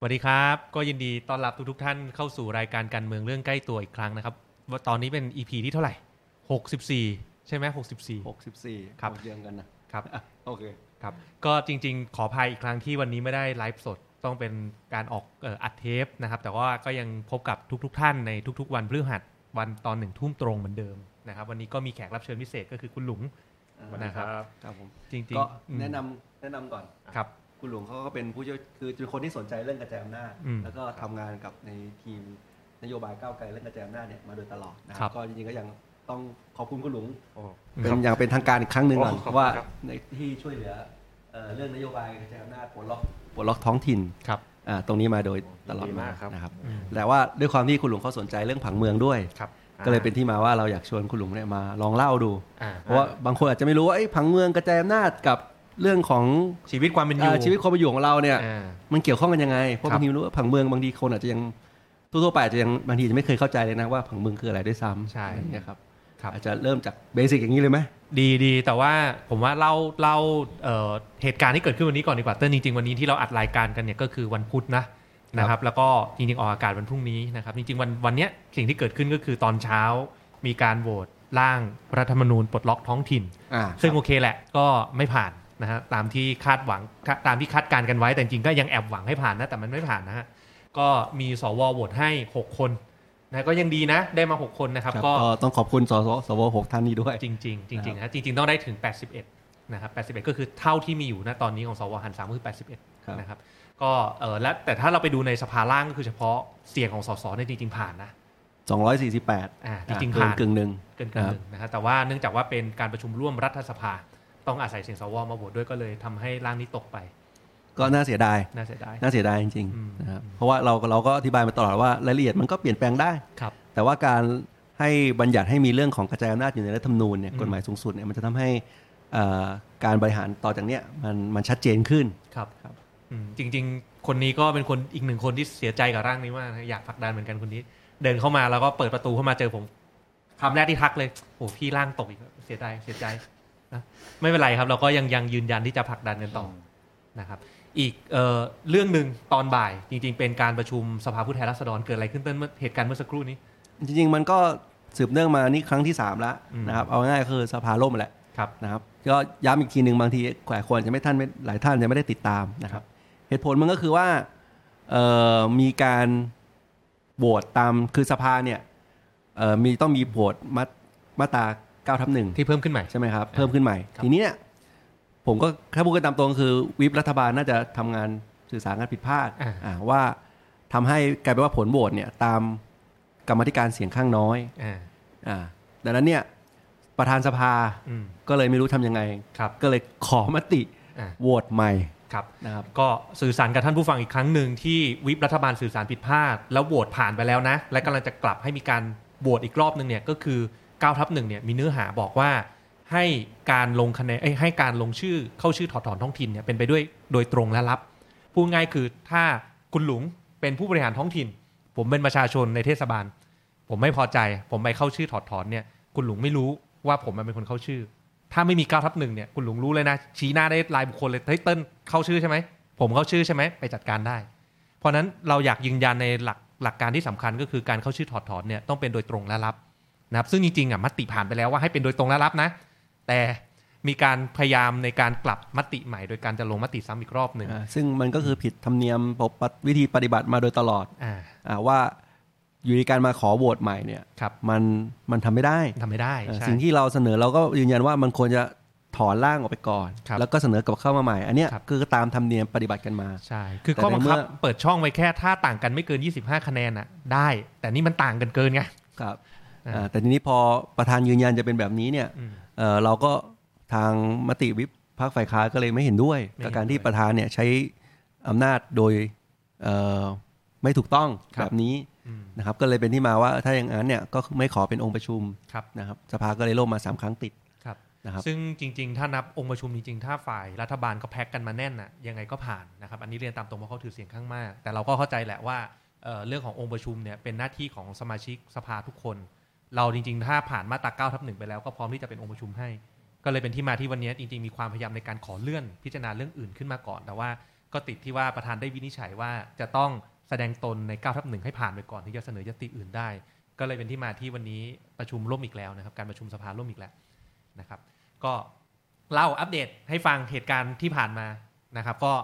สวัสดีครับ ก็ยินดีต้อนรับทุกทท่านเข้าสู่รายการการเมืองเรื่องใกล้ตัวอีกครั้งนะครับว่าตอนนี้เป็น EP ที่เท่าไหร่ 64 ใช่ไหม64 64 ครับโอ้เยอะกันนะครับอะโอเคครับก็จริง ๆ ขออภัยอีกครั้งที่วันนี้ไม่ได้ไลฟ์สดต้องเป็นการออกเอ่ออัดเทปนะครับ แต่ว่าก็ยังพบกับทุกๆท่านในทุก ๆ วันพฤหัสวันตอนหนึ่งทุ่มตรงเหมือนเดิมนะครับ วันนี้ก็มีแขกรับเชิญพิเศษก็คือคุณหลุงนะครับครับผมจริงๆก็อืมแนะนำแนะนำก่อนครับ คุณหลวงเขาก็เป็นผู้ช่วยคือเป็นคนที่สนใจเรื่องกระจายอำนาจอืมแล้วก็ทำงานกับในทีมนโยบายก้าวไกลเรื่องกระจายอำนาจเนี่ยมาโดยตลอดนะคครัรับบ ก็จริงๆก็ยังต้องขอบคุณคุณหลวงอืเป็นมอย่างเป็นทางการอีกครั้งหนึ่งก่อนโอ้ขอบคุณว่าครับ ในที่ช่วยเหลือเอ่อเรื่องนโยบายกระจายอำนาจปลดล็อกปลดล็อกท้องถิ่นครับ อ่าตรงนี้มาโดยตลอดดีมามากครับ นะครับอืม แต่ว่าด้วยความที่คุณหลวงเขาสนใจเรื่องผังเมืองด้วย ครับก็เลยเป็นที่มาว่าเราอยากชวนคุณหลวงเนี่ยมาลองเล่าดู อ่า เพราะว่าบางคนอาจจะไม่รู้ว่าไอ้ผังเมืองกระจายอำนาจกับ เรื่องของชีวิตความเป็นอยู่เอ่อชีวิตความเป็นอยู่ของเราเนี่ยอ่ามันเกี่ยวข้องกันยังไงเพราะครับบางทีไม่รู้ว่าผังเมืองบางทีคนอาจจะยังทั่วๆไปอาจจะยังบางทีจะไม่เคยเข้าใจเลยนะว่าผังเมืองคืออะไรด้วยซ้ำใช่อะไรอย่างเงี้ยครับครับอาจจะเริ่มจากเบสิกอย่างนี้เลยไหมดีดีแต่ว่าผมว่าเล่าเล่าเอ่อเหตุการณ์ที่เกิดขึ้นวันนี้ก่อนดีกว่าเต้นจริงๆวันนี้ที่เราอัดรายการกันเนี่ยก็คือวันพุธนะนะครับแล้วก็จริงๆออกอากาศวันพรุ่งนี้นะครับจริงๆวันวันเนี้ยสิ่งที่เกิดขึ้นก็คือตอนเช้ามีการโหวตร่างรัฐธรรมนูญปลดล็อกท้องถิ่นอ่าซึ่งโอเคแหละก็ไม่ผ่าน นะฮะตามที่คาดหวังตามที่คาดการณ์กันไว้แต่จริงๆก็ยังแอบหวังให้ผ่านนะแต่มันไม่ผ่านนะฮะก็มีสวโหวตให้ 6 คนนะก็ยังดีนะได้มา 6 คนนะครับครับก็ก็ต้องขอบคุณสสสวหกท่านนี้ด้วย จริงๆจริงๆนะจริง ๆ ต้องได้ถึง 81 นะครับ 81 ก็คือเท่าที่มีอยู่ณตอนนี้ของสวหันสามก็คือ 81ครับนะครับก็เออและแต่ถ้าเราไปดูในสภาล่างก็คือเฉพาะเสียงของสสเนี่ยจริง ๆ ผ่านนะ 248อ่าจริงๆเกินผ่านกึ่งหนึ่งเกินกึ่งหนึ่งนะครับแต่ว่าเนื่องจากว่าเป็นการประชุมร่วมรัฐสภา ต้องอาศัยเสียงสวมาโหวตด้วยก็เลยทำให้ร่างนี้ตกไป ก็น่าเสียดายน่าเสียดายน่าเสียดายจริงอืมๆนะครับเพราะว่าเราเราก็อธิบายมาตลอดว่ารายละเอียดมันก็เปลี่ยนแปลงได้ครับ แต่ว่าการให้บัญญัติให้มีเรื่องของกระจายอำนาจอยู่ในรัฐธรรมนูญเนี่ยอืมกฎหมายสูงสุดเนี่ยมันจะทำให้เอ่อการบริหารต่อจากเนี้ยมันมันชัดเจนขึ้นครับครับอืมจริง ๆ คนนี้ก็เป็นคนอีกหนึ่งคนที่เสียใจกับร่างนี้มากนะอยากผลักดันเหมือนกันคนนี้ เดินเข้ามาแล้วก็เปิดประตูเข้ามาเจอผมคำแรกที่ทักเลยโอ้พี่ร่างตกอีกแล้วเสียใจเสียใจนะ ไม่เป็นไรครับ เราก็ยังยังยืนยันที่จะผลักดันกันต่อนะครับอีกเอ่อเรื่องหนึ่งตอนบ่าย จริง ๆ เป็นการประชุมสภาผู้แทนราษฎรเกิดอะไรขึ้นเต้นเมื่อเหตุการณ์เมื่อสักครู่นี้ จริง ๆ มันก็สืบเนื่องมานี่ครั้งที่ 3 แล้วอืมนะครับเอาง่ายๆคือสภาล่มแหละครับนะครับก็ย้ำอีกทีหนึ่งบางทีหลายคนจะไม่ท่านไม่หลายท่านจะไม่ได้ติดตามนะครับ เหตุผลมันก็คือว่าเอ่อมีการโหวตตามคือสภาเนี่ยเอ่อมีต้องมีโหวตมามาตรา 9ทับหนึ่งที่เพิ่มขึ้นใหม่ใช่ไหมครับเพิ่มขึ้นใหม่ครับทีนี้เนี่ยผมก็ถ้าพูดกันตามตรงคือวิปรัฐบาลน่าจะทำงานสื่อสารกันผิดพลาดอ่าอ่าว่าทำให้กลายเป็นว่าผลโหวตเนี่ยตามกรรมาธิการเสียงข้างน้อยอ่าอ่าดังนั้นเนี่ยประธานสภาอืมก็เลยไม่รู้ทำยังไงครับก็เลยขอมติอ่าโหวตใหม่ครับนะครับก็สื่อสารกับท่านผู้ฟังอีกครั้งหนึ่งที่วิปรัฐบาลสื่อสารผิดพลาด แล้วโหวตผ่านไปแล้วนะ และกำลังจะกลับให้มีการโหวตอีกรอบหนึ่งเนี่ยก็คือ 9ทับหนึ่งเนี่ยมีเนื้อหาบอกว่าให้การลงคะแนนให้การลงชื่อเข้าชื่อถอดถอนท้องถิ่นเนี่ยเป็นไปด้วยโดยตรงและลับพูดง่ายคือถ้าคุณหลุงเป็นผู้บริหารท้องถิ่น ผมเป็นประชาชนในเทศบาล ผมไม่พอใจ ผมไปเข้าชื่อถอดถอนเนี่ย คุณหลุงไม่รู้ว่าผมมันเป็นคนเข้าชื่อ ถ้าไม่มี9ทับหนึ่งเนี่ยคุณหลุงรู้เลยนะ ชี้หน้าได้รายบุคคลเลยเฮ้ยเติ้ลเข้าชื่อใช่ไหมผมเข้าชื่อใช่ไหมไปจัดการได้ เพราะฉะนั้นเราอยากยืนยันในหลักหลักการที่สำคัญก็คือการเข้าชื่อถอดถอนเนี่ยต้องเป็นโดยตรงและลับ นะครับซึ่งจริงๆอะมติผ่านไปแล้วว่าให้เป็นโดยตรงและลับนะ แต่มีการพยายามในการกลับมติใหม่ โดยการจะลงมติซ้ำอีกรอบหนึ่งอ่าซึ่งมันก็คือผิดธรรมเนียมปกวิธีปฏิบัติมาโดยตลอดอ่าอาว่าอยู่ในการมาขอโหวตใหม่เนี่ยครับมันมันทำไม่ได้ทำไม่ได้อ่าใช่สิ่งที่เราเสนอเราก็ยืนยันว่ามันควรจะถอนร่างออกไปก่อนครับแล้วก็เสนอกลับเข้ามาใหม่ อันเนี้ยครับคือตามธรรมเนียมปฏิบัติกันมาใช่คือแต่ข้อบังคับในเมื่อเปิดช่องไว้แค่ถ้าต่างกันไม่เกิน 25 คะแนนอะได้ แต่นี่มันต่างกันเกินไงครับอ่าอ่า แต่ทีนี้พอประธานยืนยันจะเป็นแบบนี้เนี่ยอืมเอ่อเราก็ทางมติวิปพรรคฝ่ายค้านก็เลยไม่เห็นด้วยไม่เห็นกับการที่ด้วยประธานเนี่ยใช้อำนาจโดยเอ่อไม่ถูกต้องครับแบบนี้อืมนะครับ ก็เลยเป็นที่มาว่าถ้าอย่างนั้นเนี่ยก็ไม่ขอเป็นองค์ประชุมครับนะครับสภาก็เลยล่มมาสามครั้งติดครับนะครับซึ่งจริง ๆ ถ้านับองค์ประชุมจริงๆ ถ้าฝ่ายรัฐบาลก็แพ็กกันมาแน่นน่ะยังไงก็ผ่านนะครับอันนี้เรียนตามตรงว่าเขาถือเสียงข้างมาก แต่เราก็เข้าใจแหละว่าเอ่อเรื่องขององค์ประชุมเนี่ยเป็นหน้าที่ของสมาชิกสภาทุกคน เราจริง ๆ ถ้าผ่านมาตรา9ทับหนึ่งไปแล้วก็พร้อมที่จะเป็นองค์ประชุมให้ ก็เลยเป็นที่มาที่วันนี้จริง ๆ มีความพยายามในการขอเลื่อนพิจารณาเรื่องอื่นขึ้นมาก่อน แต่ว่าก็ติดที่ว่าประธานได้วินิจฉัยว่าจะต้องแสดงตนใน9ทับหนึ่งให้ผ่านไปก่อนที่จะเสนอยติอื่นได้ ก็เลยเป็นที่มาที่วันนี้ประชุมล่วมอีกแล้วนะครับ การประชุมสภาล่วมอีกแล้วนะครับ ก็เล่าอัปเดตให้ฟังเหตุการณ์ที่ผ่านมานะครับ ก็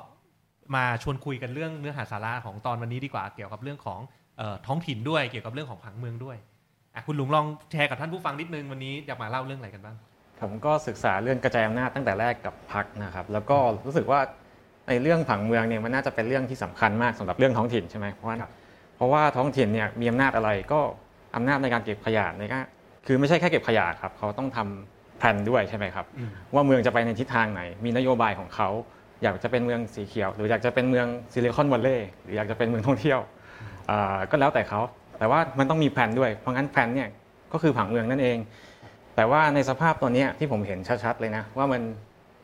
มาชวนคุยกันเรื่องเนื้อหาสาระของตอนวันนี้ดีกว่า เกี่ยวกับเรื่องของออท้องถิ่นด้วย เกี่ยวกับเรื่องของผังเมืองด้วย คุณลุงลองแชร์กับท่านผู้ฟังนิดนึงวันนี้อยากมาเล่าเรื่องอะไรกันบ้างผมก็ศึกษาเรื่องกระจายอำนาจตั้งแต่แรกกับพักนะครับ แล้วก็รู้สึกว่าในเรื่องผังเมืองเนี่ยมันน่าจะเป็นเรื่องที่สำคัญมากสำหรับเรื่องท้องถิ่นใช่ไหมเพราะว่าครับเพราะว่าท้องถิ่นเนี่ยมีอำนาจอะไรก็อำนาจในการเก็บขยะในการคือไม่ใช่แค่เก็บขยะครับเขาต้องทำแผนด้วยใช่ไหมครับอืมว่าเมืองจะไปในทิศทางไหน มีนโยบายของเขาอยากจะเป็นเมืองสีเขียว หรืออยากจะเป็นเมืองซิลิคอนวัลเลย์หรืออยากจะเป็นเมืองท่องเที่ยวอ่าก็แล้วแต่เขา แต่ว่ามันต้องมีแผนด้วย เพราะงั้นแผนเนี่ยก็คือผังเมืองนั่นเอง แต่ว่าในสภาพตัวเนี้ยที่ผมเห็นชัดๆเลยนะ ว่ามัน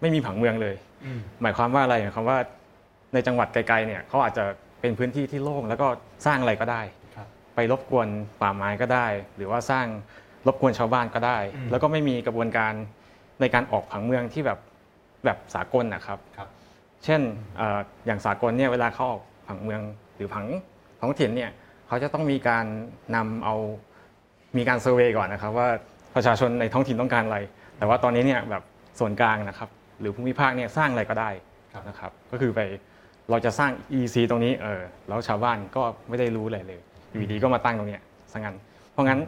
ไม่มีผังเมืองเลยอืมหมายความว่าอะไรหมายความว่าในจังหวัดไกลๆเนี่ยเขาอาจจะเป็นพื้นที่ที่โล่งแล้วก็สร้างอะไรก็ได้ครับไปรบกวนป่าไม้ก็ได้ หรือว่าสร้างรบกวนชาวบ้านก็ได้อืมแล้วก็ไม่มีกระบวนการในการออกผังเมืองที่แบบแบบสากลนะครับครับเช่นเอ่ออย่างสากลเนี่ยเวลาเขาออกผังเมืองหรือผังท้องถิ่นเนี่ย เขาจะต้องมีการนำเอามีการเซอร์เวยก่อนนะครับว่าประชาชนในท้องถิ่นต้องการอะไร แต่ว่าตอนนี้เนี่ยแบบส่วนกลางนะครับ หรือภูมิภาคเนี่ยสร้างอะไรก็ได้ครับนะครับก็คือไปเราจะสร้าง EC ตรงนี้เออแล้วชาวบ้านก็ไม่ได้รู้อะไรเลยอยู่ดีก็มาตั้งตรงเนี้ยซะงั้น เพราะงั้น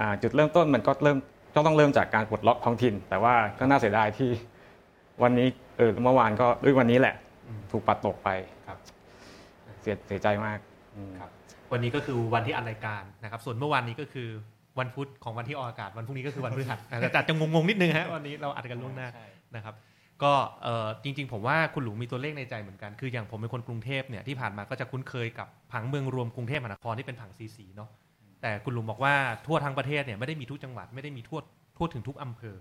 อ่าจุดเริ่มต้นมันก็เริ่มก็ต้องเริ่มจากการปลดล็อกท้องถิ่น แต่ว่าก็น่าเสียดายที่วันนี้เออเมื่อวานก็เอ้ยวันนี้แหละอืมถูกปัดตกไปครับเสียเสียใจมากอืมครับ วันนี้ก็คือวันที่อัดรายการนะครับ ส่วนเมื่อวานนี้ก็คือวันพุธของวันที่ออกอากาศ วันพรุ่งนี้ก็คือวันพฤหัสอะแต่อาจจะงงๆนิดนึงฮะวันนี้เราอัดกันล่วงหน้านะครับ ก็เอ่อจริง ๆ ผมว่าคุณหลูมีตัวเลขในใจเหมือนกัน คืออย่างผมเป็นคนกรุงเทพเนี่ยที่ผ่านมาก็จะคุ้นเคยกับผังเมืองรวมกรุงเทพมหานครที่เป็นผังสีสีเนาะแต่คุณหลุมบอกว่าทั่วทั้งประเทศเนี่ยไม่ได้มีทุกจังหวัดไม่ได้มีทั่วทั่วถึงทุกอำเภอ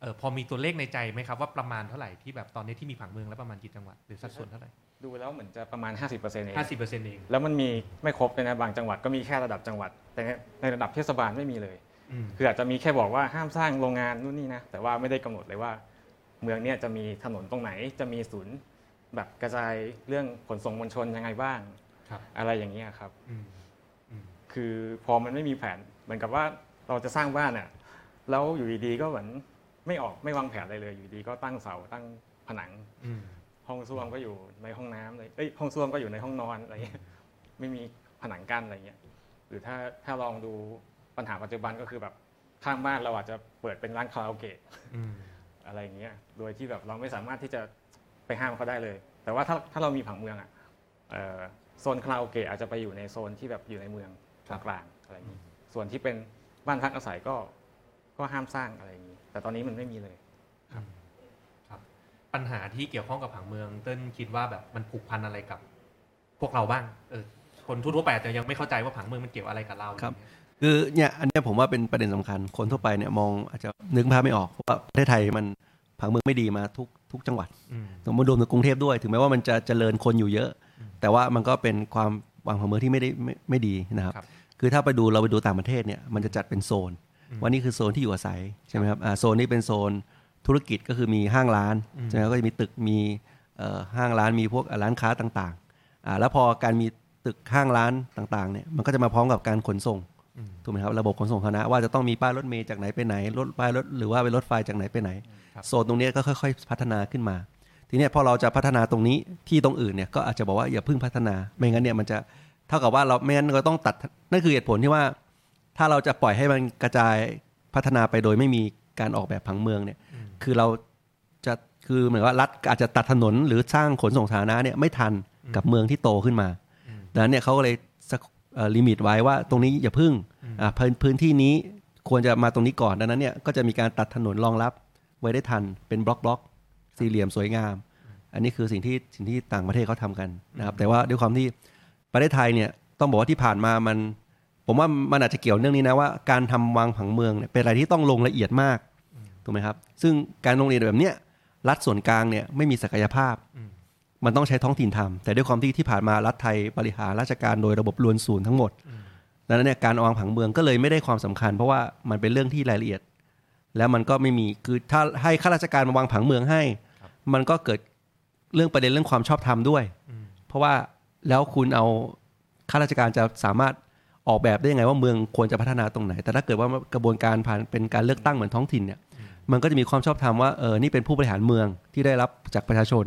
เออพอมีตัวเลขในใจไหมครับว่าประมาณเท่าไหร่ที่แบบตอนนี้ที่มีผังเมืองแล้วประมาณกี่จังหวัดหรือสัดส่วนเท่าไหร่ ดูแล้วเหมือนจะประมาณ 50%เองห้าสิบเปอร์เซ็นต์เอง แล้วมันมีไม่ครบเลยนะบางจังหวัดก็มีแค่ระดับจังหวัด แต่ในระดับเทศบาลไม่มีเลย อืม คืออาจจะมีแค่บอกว่าห้ามสร้างโรงงานนู่นนี่นะแต่ว่าไม่ได้กำหนดเลยว่า เมืองเนี้ยจะมีถนนตรงไหน จะมีศูนย์แบบกระจายเรื่องขนส่งมวลชนยังไงบ้าง ครับ อะไรอย่างเงี้ยครับ อืม อืม คือพอมันไม่มีแผนเหมือนกับว่าเราจะสร้างบ้านอะแล้วอยู่ดีๆก็เหมือนไม่ออกไม่วางแผนอะไรเลย อยู่ดีก็ตั้งเสาตั้งผนัง อืม ห้องส้วมก็อยู่ในห้องน้ำเลยเอ้ยห้องส้วมก็อยู่ในห้องนอนอะไรเงี้ยไม่มีผนังกั้นอะไรเงี้ยหรือถ้าถ้าลองดูปัญหาปัจจุบันก็คือแบบข้างบ้านเราอาจจะเปิดเป็นร้านคาราโอเกะอืมอะไรอย่างเงี้ยโดยที่แบบเราไม่สามารถที่จะไปห้ามเขาได้เลย แต่ว่าถ้าถ้าเรามีผังเมืองอะเอ่อโซนคาราโอเกะอาจจะไปอยู่ในโซนที่แบบอยู่ในเมืองตรงกลางอะไรอย่างงี้ ส่วนที่เป็นบ้านพักอาศัยก็ก็ห้ามสร้างอะไรอย่างงี้ แต่ตอนนี้มันไม่มีเลยครับครับ ปัญหาที่เกี่ยวข้องกับผังเมือง เต้นคิดว่าแบบมันผูกพันอะไรกับ พวกเราบ้าง เออ คนทั่วๆไปอาจจะยังไม่เข้าใจว่าผังเมืองมันเกี่ยวอะไรกับเราครับ คือเนี่ยอันเนี้ยผมว่าเป็นประเด็นสำคัญ คนทั่วไปเนี่ยมองอาจจะนึกภาพไม่ออกเพราะว่าประเทศไทยมันผังเมืองไม่ดีมาทุกทุกจังหวัดอืมสมมติรวมถึงกรุงเทพด้วย ถึงแม้ว่ามันจะเจริญคนอยู่เยอะอืมแต่ว่ามันก็เป็นความวางผังเมืองที่ไม่ได้ไม่ไม่ดีนะครับครับคือถ้าไปดูเราไปดูต่างประเทศเนี่ยมันจะจัดเป็นโซนอืมวันนี้คือโซนที่อยู่อาศัยใช่ไหมครับอ่าโซนนี้เป็นโซน ธุรกิจก็คือมีห้างร้านอืมใช่ไหมก็จะมีตึกมีเอ่อห้างร้านมีพวกร้านค้าต่างๆอ่าแล้วพอการมีตึกห้างร้านต่างๆเนี่ยมันก็จะมาพร้อมกับการขนส่งอืมถูกไหมครับระบบขนส่งสาธารณะว่าจะต้องมีป้ายรถเมล์จากไหนไปไหนรถป้ายรถหรือว่าเป็นรถไฟจากไหนไปไหนครับโซนตรงเนี้ยก็ค่อย ๆ พัฒนาขึ้นมา ทีเนี้ยพอเราจะพัฒนาตรงนี้ที่ตรงอื่นเนี่ยก็อาจจะบอกว่าอย่าเพิ่งพัฒนา ไม่งั้นเนี่ยมันจะเท่ากับว่าเราไม่งั้นเราต้องตัดนั่นคือเหตุผลที่ว่า ถ้าเราจะปล่อยให้มันกระจายพัฒนาไปโดยไม่มีการออกแบบผังเมืองเนี่ยอืม คือเราจะคือเหมือนว่ารัฐอาจจะตัดถนนหรือสร้างขนส่งสาธารณะเนี่ยไม่ทันกับเมืองที่โตขึ้นมาอืมดังนั้นเนี่ยเขาก็เลยสกเอ่อลิมิตไว้ว่าตรงนี้อย่าพึ่งอ่าพื้นพื้นที่นี้ควรจะมาตรงนี้ก่อนดังนั้นเนี่ยก็จะมีการตัดถนนรองรับไว้ได้ทันเป็นบล็อกบล็อกสี่เหลี่ยมสวยงาม อันนี้คือสิ่งที่สิ่งที่ต่างประเทศเขาทำกันนะครับ แต่ว่าด้วยความที่ประเทศไทยเนี่ยต้องบอกว่าที่ผ่านมามัน ผมว่ามันอาจจะเกี่ยวเรื่องนี้นะว่าการทำวางผังเมืองเนี่ยเป็นอะไรที่ต้องลงละเอียดมาก ถูกไหมครับ ซึ่งการลงเอียดแบบเนี้ยรัฐส่วนกลางเนี่ยไม่มีศักยภาพ มันต้องใช้ท้องถิ่นทำแต่ด้วยความที่ที่ผ่านมารัฐไทยบริหารราชการโดยระบบรวนศูนย์ทั้งหมดดังนั้นเนี่ยการวางผังเมืองก็เลยไม่ได้ความสำคัญ เพราะว่ามันเป็นเรื่องที่รายละเอียด แล้วมันก็ไม่มีคือถ้าให้ข้าราชการมาวางผังเมืองให้ มันก็เกิดเรื่องประเด็นเรื่องความชอบธรรมด้วย เพราะว่าแล้วคุณเอาข้าราชการจะสามารถออกแบบได้ยังไงว่าเมืองควรจะพัฒนาตรงไหน แต่ถ้าเกิดว่ากระบวนการผ่านเป็นการเลือกตั้งเหมือนท้องถิ่นเนี่ย มันก็จะมีความชอบธรรมว่าเออนี่เป็นผู้บริหารเมืองที่ได้รับจากประชาชน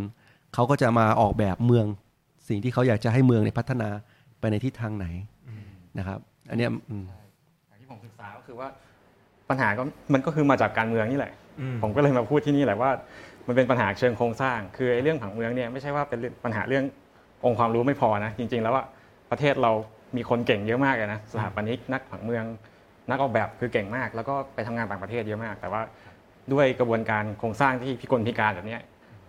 เขาก็จะมาออกแบบเมือง สิ่งที่เขาอยากจะให้เมืองเนี่ยพัฒนาไปในทิศทางไหนนะครับ อันเนี้ยอืมอย่างที่ผมศึกษาก็คือว่าปัญหาก็มันก็คือมาจากการเมืองนี่แหละอืมผมก็เลยมาพูดที่นี่แหละว่า มันเป็นปัญหาเชิงโครงสร้าง คือไอ้เรื่องผังเมืองเนี่ยไม่ใช่ว่าเป็นเรื่องปัญหาเรื่ององค์ความรู้ไม่พอนะจริง ๆ แล้วว่าประเทศเรามีคนเก่งเยอะมากเลยนะสถาปนิกนักผังเมือง นักออกแบบคือเก่งมาก แล้วก็ไปทำงานต่างประเทศเยอะมาก แต่ว่า ด้วยกระบวนการโครงสร้างที่พิกลพิการแบบเนี้ย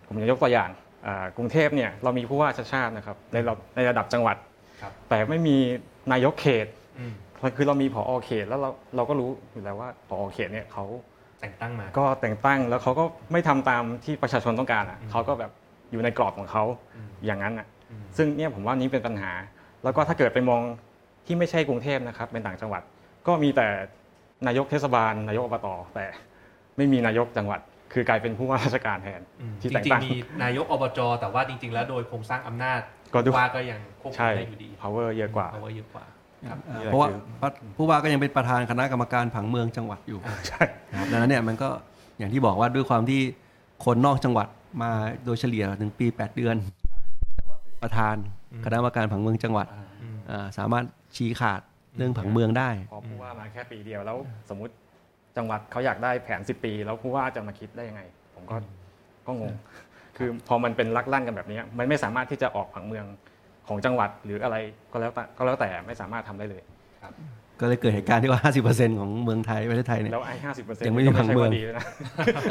ผมจะยกตัวอย่างอ่ากรุงเทพเนี่ยเรามีผู้ว่าชาติชาตินะครับในระในระดับจังหวัดครับแต่ไม่มีนายกเขตอืมคือเรามีผอเขตแล้วเราเราก็รู้อยู่แล้วว่าผอเขตเนี่ยเขาแต่งตั้งมา ก็แต่งตั้งแล้วเขาก็ไม่ทำตามที่ประชาชนต้องการอะเขาก็แบบอยู่ในกรอบของเขาอืมอย่างนั้นอะอืมซึ่งเนี่ยผมว่านี้เป็นปัญหา แล้วก็ถ้าเกิดไปมองที่ไม่ใช่กรุงเทพนะครับเป็นต่างจังหวัด ก็มีแต่นายกเทศบาลนายกอบตแต่ ไม่มีนายกจังหวัด คือกลายเป็นผู้ว่าราชการแทนอืมที่จแต่งริงตั้งๆมีนายกอบจแต่ว่าจริง ๆ แล้วโดยโครงสร้างอำนาจก็ดูว่าก็ยังควบคุใช่มได้อยู่ดี power เยอะกว่าเพราะว่าเยอะกว่าครับอ่านี่แหละเพราะว่าคือผู้ว่าก็ยังเป็นประธานคณะกรรมการผังเมืองจังหวัดอยู่ใช่นะครับดังนั้นเนี่ยมันก็อย่างที่บอกว่าด้วยความที่คนนอกจังหวัดมาโดยเฉลี่ยหนึ่งปี 8 เดือน แต่ว่าเป็นประธานอืมคณะกรรมการผังเมืองจังหวัดอืมอ่าสามารถชี้ขาดเรื่องผังเมืองได้พอผู้ว่ามาแค่ปีเดียวแล้วสมมุติ จังหวัดเขาอยากได้แผน 10 ปี แล้วผู้ว่าจะมาคิดได้ยังไง ผมก็ก็งง คือพอมันเป็นลักลั่นกันแบบนี้ มันไม่สามารถที่จะออกผังเมืองของจังหวัดหรืออะไรก็แล้วแต่ก็แล้วแต่ไม่สามารถทำได้เลยก็เลยเกิดเหตุการณ์ที่ว่า 50%ของเมืองไทยประเทศไทยเนี่ยแล้วไอ้ห้าสิบเปอร์เซ็นต์ยังไม่มีผังเมืองดีเลยนะ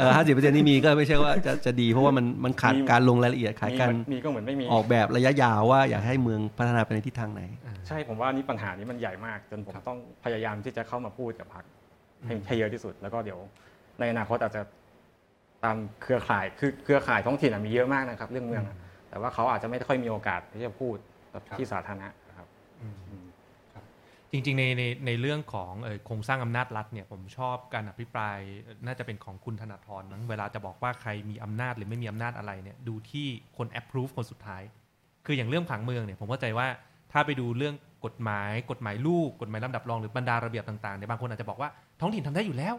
เออ50%ที่มีก็ไม่ใช่ว่าจะจะดีเพราะว่ามันมันขาดมีการลงรายละเอียดขาดมีการมีก็เหมือนไม่มีออกแบบระยะยาวว่าอยากให้เมืองพัฒนาไปในทิศทางไหน ใช่ผมว่านี่ปัญหานี้มันใหญ่มาก จนผมต้องพยายามที่จะเข้ามาพูดกับพรรค ให้ให้เยอะที่สุด แล้วก็เดี๋ยวในอนาคตอาจจะตามเครือข่ายคือเครือข่ายท้องถิ่นอะมีเยอะมากนะครับ เรื่องเมืองอะแต่ว่าเขาอาจจะไม่ค่อยมีโอกาสที่จะพูดแบบครับ ที่สาธารณะนะครับ อืมครับจริงๆ ในในในเรื่องของเอ่อโครงสร้างอำนาจรัฐเนี่ยผมชอบการอภิปรายเอ่อน่าจะเป็นของคุณธนาธรมั้งเวลาจะบอกว่าใครมีอำนาจหรือไม่มีอำนาจอะไรเนี่ยดูที่คน approve คนสุดท้าย คืออย่างเรื่องผังเมืองเนี่ยผมเข้าใจว่าถ้าไปดูเรื่องกฎหมาย กฎหมายลูก กฎหมายลำดับรองหรือบรรดาระเบียบต่างๆเนี่ยบางคนอาจจะบอกว่า ท้องถิ่นทำได้อยู่แล้ว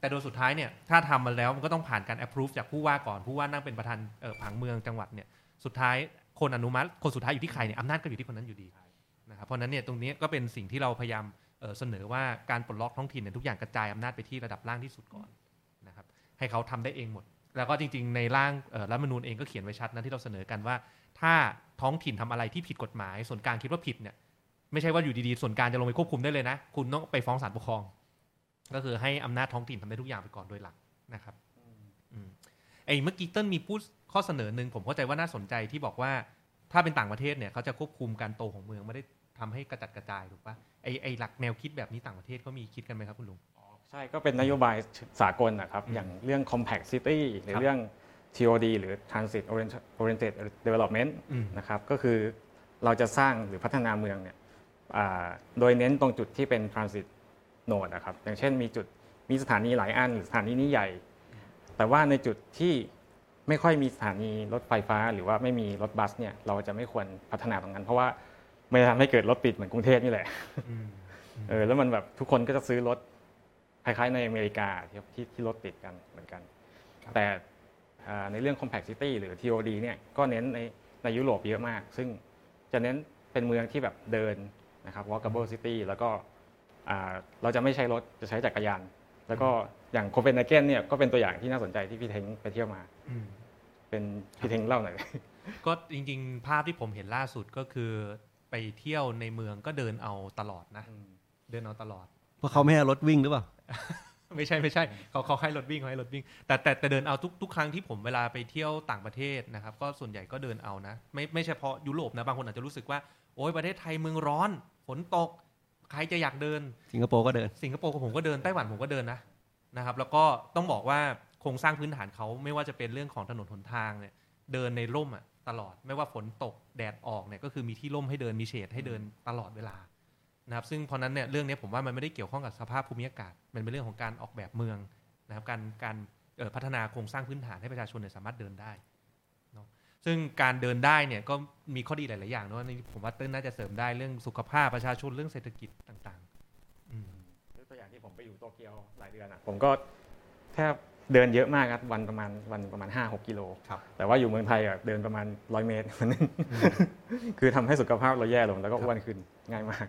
แต่โดยสุดท้ายเนี่ยถ้าทำมาแล้วมันก็ต้องผ่านการ approve จากผู้ว่าก่อนผู้ว่านั่งเป็นประธานผังเมืองจังหวัดเนี่ยสุดท้ายคนอนุมัติคนสุดท้ายอยู่ที่ใครเนี่ยอำนาจก็อยู่ที่คนนั้นอยู่ดีนะครับเพราะนั้นเนี่ยตรงนี้ก็เป็นสิ่งที่เราพยายามเเสนอว่าการปลดล็อกท้องถิ่นเนี่ยทุกอย่างกระจายอำนาจไปที่ระดับล่างที่สุดก่อนนะครับให้เขาทำได้เองหมด แล้วก็จริงๆ ในร่างรัฐมนูญเองก็เขียนไว้ชัดนะที่เราเสนอกันว่า ถ้าท้องถิ่นทำอะไรที่ผิดกฎหมาย ส่วนกลางคิดว่าผิดเนี่ยไม่ใช่ว่าอยู่ดีๆ ส่วนกลางจะลงไปควบคุมได้เลยนะ คุณต้องไปฟ้องศาลปกครอง ก็คือให้อำนาจท้องถิ่นทำได้ทุกอย่างไปก่อนโดยหลักนะครับอืมไอ้เมื่อกี้เติ้ลมีพูดข้อเสนอหนึ่งผมเข้าใจว่าน่าสนใจที่บอกว่าถ้าเป็นต่างประเทศเนี่ยเขาจะควบคุมการโตของเมืองไม่ได้ทำให้กระจัดกระจายถูกปะไอไอหลักแนวคิดแบบนี้ต่างประเทศเขามีคิดกันไหมครับคุณลุงใช่ก็เป็นนโยบายสากลนะครับอืมอย่างเรื่อง compact city หรือครับเรื่อง TOD หรือ transit Oriented- oriented development อืมนะครับก็คือเราจะสร้างหรือพัฒนาเมืองเนี่ยอ่าโดยเน้นตรงจุดที่เป็น transit node นะครับอย่างเช่นมีจุดมีสถานีหลายอันหรือสถานีนี้ใหญ่ แต่ว่าในจุดที่ไม่ค่อยมีสถานีรถไฟฟ้า หรือว่าไม่มีรถบัสเนี่ยเราจะไม่ควรพัฒนาตรงนั้น เพราะว่าไม่ทำให้เกิดรถติดเหมือนกรุงเทพนี่แหละอืมเออแล้วมันแบบทุกคนก็จะซื้อรถคล้ายๆในอเมริกาที่ที่ที่รถติดกันเหมือนกันครับแต่อ่าในเรื่อง compact city หรือ TOD เนี่ยก็เน้นในในยุโรปเยอะมาก ซึ่งจะเน้นเป็นเมืองที่แบบเดินนะครับ walkable city แล้วก็อ่า เราจะไม่ใช้รถจะใช้จักรยาน แล้วก็อย่างโคเปนเฮเกนเนี่ยก็เป็นตัวอย่างที่น่าสนใจที่พี่เทงไปเที่ยวมาอืมเป็นพี่เทงเล่าหน่อยก็จริง ๆ ภาพที่ผมเห็นล่าสุดก็คือไปเที่ยวในเมืองก็เดินเอาตลอดนะ เดินเอาตลอด เพราะเขาไม่ให้รถวิ่งหรือเปล่า ไม่ใช่ไม่ใช่เขาเขาให้รถวิ่งเขาให้รถวิ่ง แต่แต่แต่เดินเอาทุกทุกครั้งที่ผมเวลาไปเที่ยวต่างประเทศนะครับ ก็ส่วนใหญ่ก็เดินเอานะ ไม่ไม่เฉพาะยุโรปนะบางคนอาจจะรู้สึกว่า โอ้ยประเทศไทยเมืองร้อนฝนตก ใครจะอยากเดิน สิงคโปร์ก็เดิน สิงคโปร์ผมก็เดินไต้หวันผมก็เดินนะนะครับ แล้วก็ต้องบอกว่าโครงสร้างพื้นฐานเขาไม่ว่าจะเป็นเรื่องของถนนหนทางเนี่ยเดินในร่มอะตลอดไม่ว่าฝนตกแดดออกเนี่ยก็คือมีที่ร่มให้เดินมีเฉดให้เดินตลอดเวลานะครับซึ่งเพราะนั้นเนี่ยเรื่องนี้ผมว่ามันไม่ได้เกี่ยวข้องกับสภาพภูมิอากาศ มันเป็นเรื่องของการออกแบบเมืองนะครับการการเอ่อพัฒนาโครงสร้างพื้นฐานให้ประชาชนเนี่ยสามารถเดินได้เนาะ ซึ่งการเดินได้เนี่ยก็มีข้อดีหลาย ๆ อย่างเนอะนี่ผมว่าเติ้ลน่าจะเสริมได้เรื่องสุขภาพประชาชนเรื่องเศรษฐกิจต่างๆอืมยกตัวอย่างที่ผมไปอยู่โตเกียวหลายเดือนอะผมก็แทบเดินเยอะมากครับวันประมาณวันประมาณ 5-6 กิโลครับแต่ว่าอยู่เมืองไทยอะเดินประมาณ 100 เมตรคือทำให้สุขภาพเราแย่ลงแล้วก็อ้วนขึ้นง่ายมาก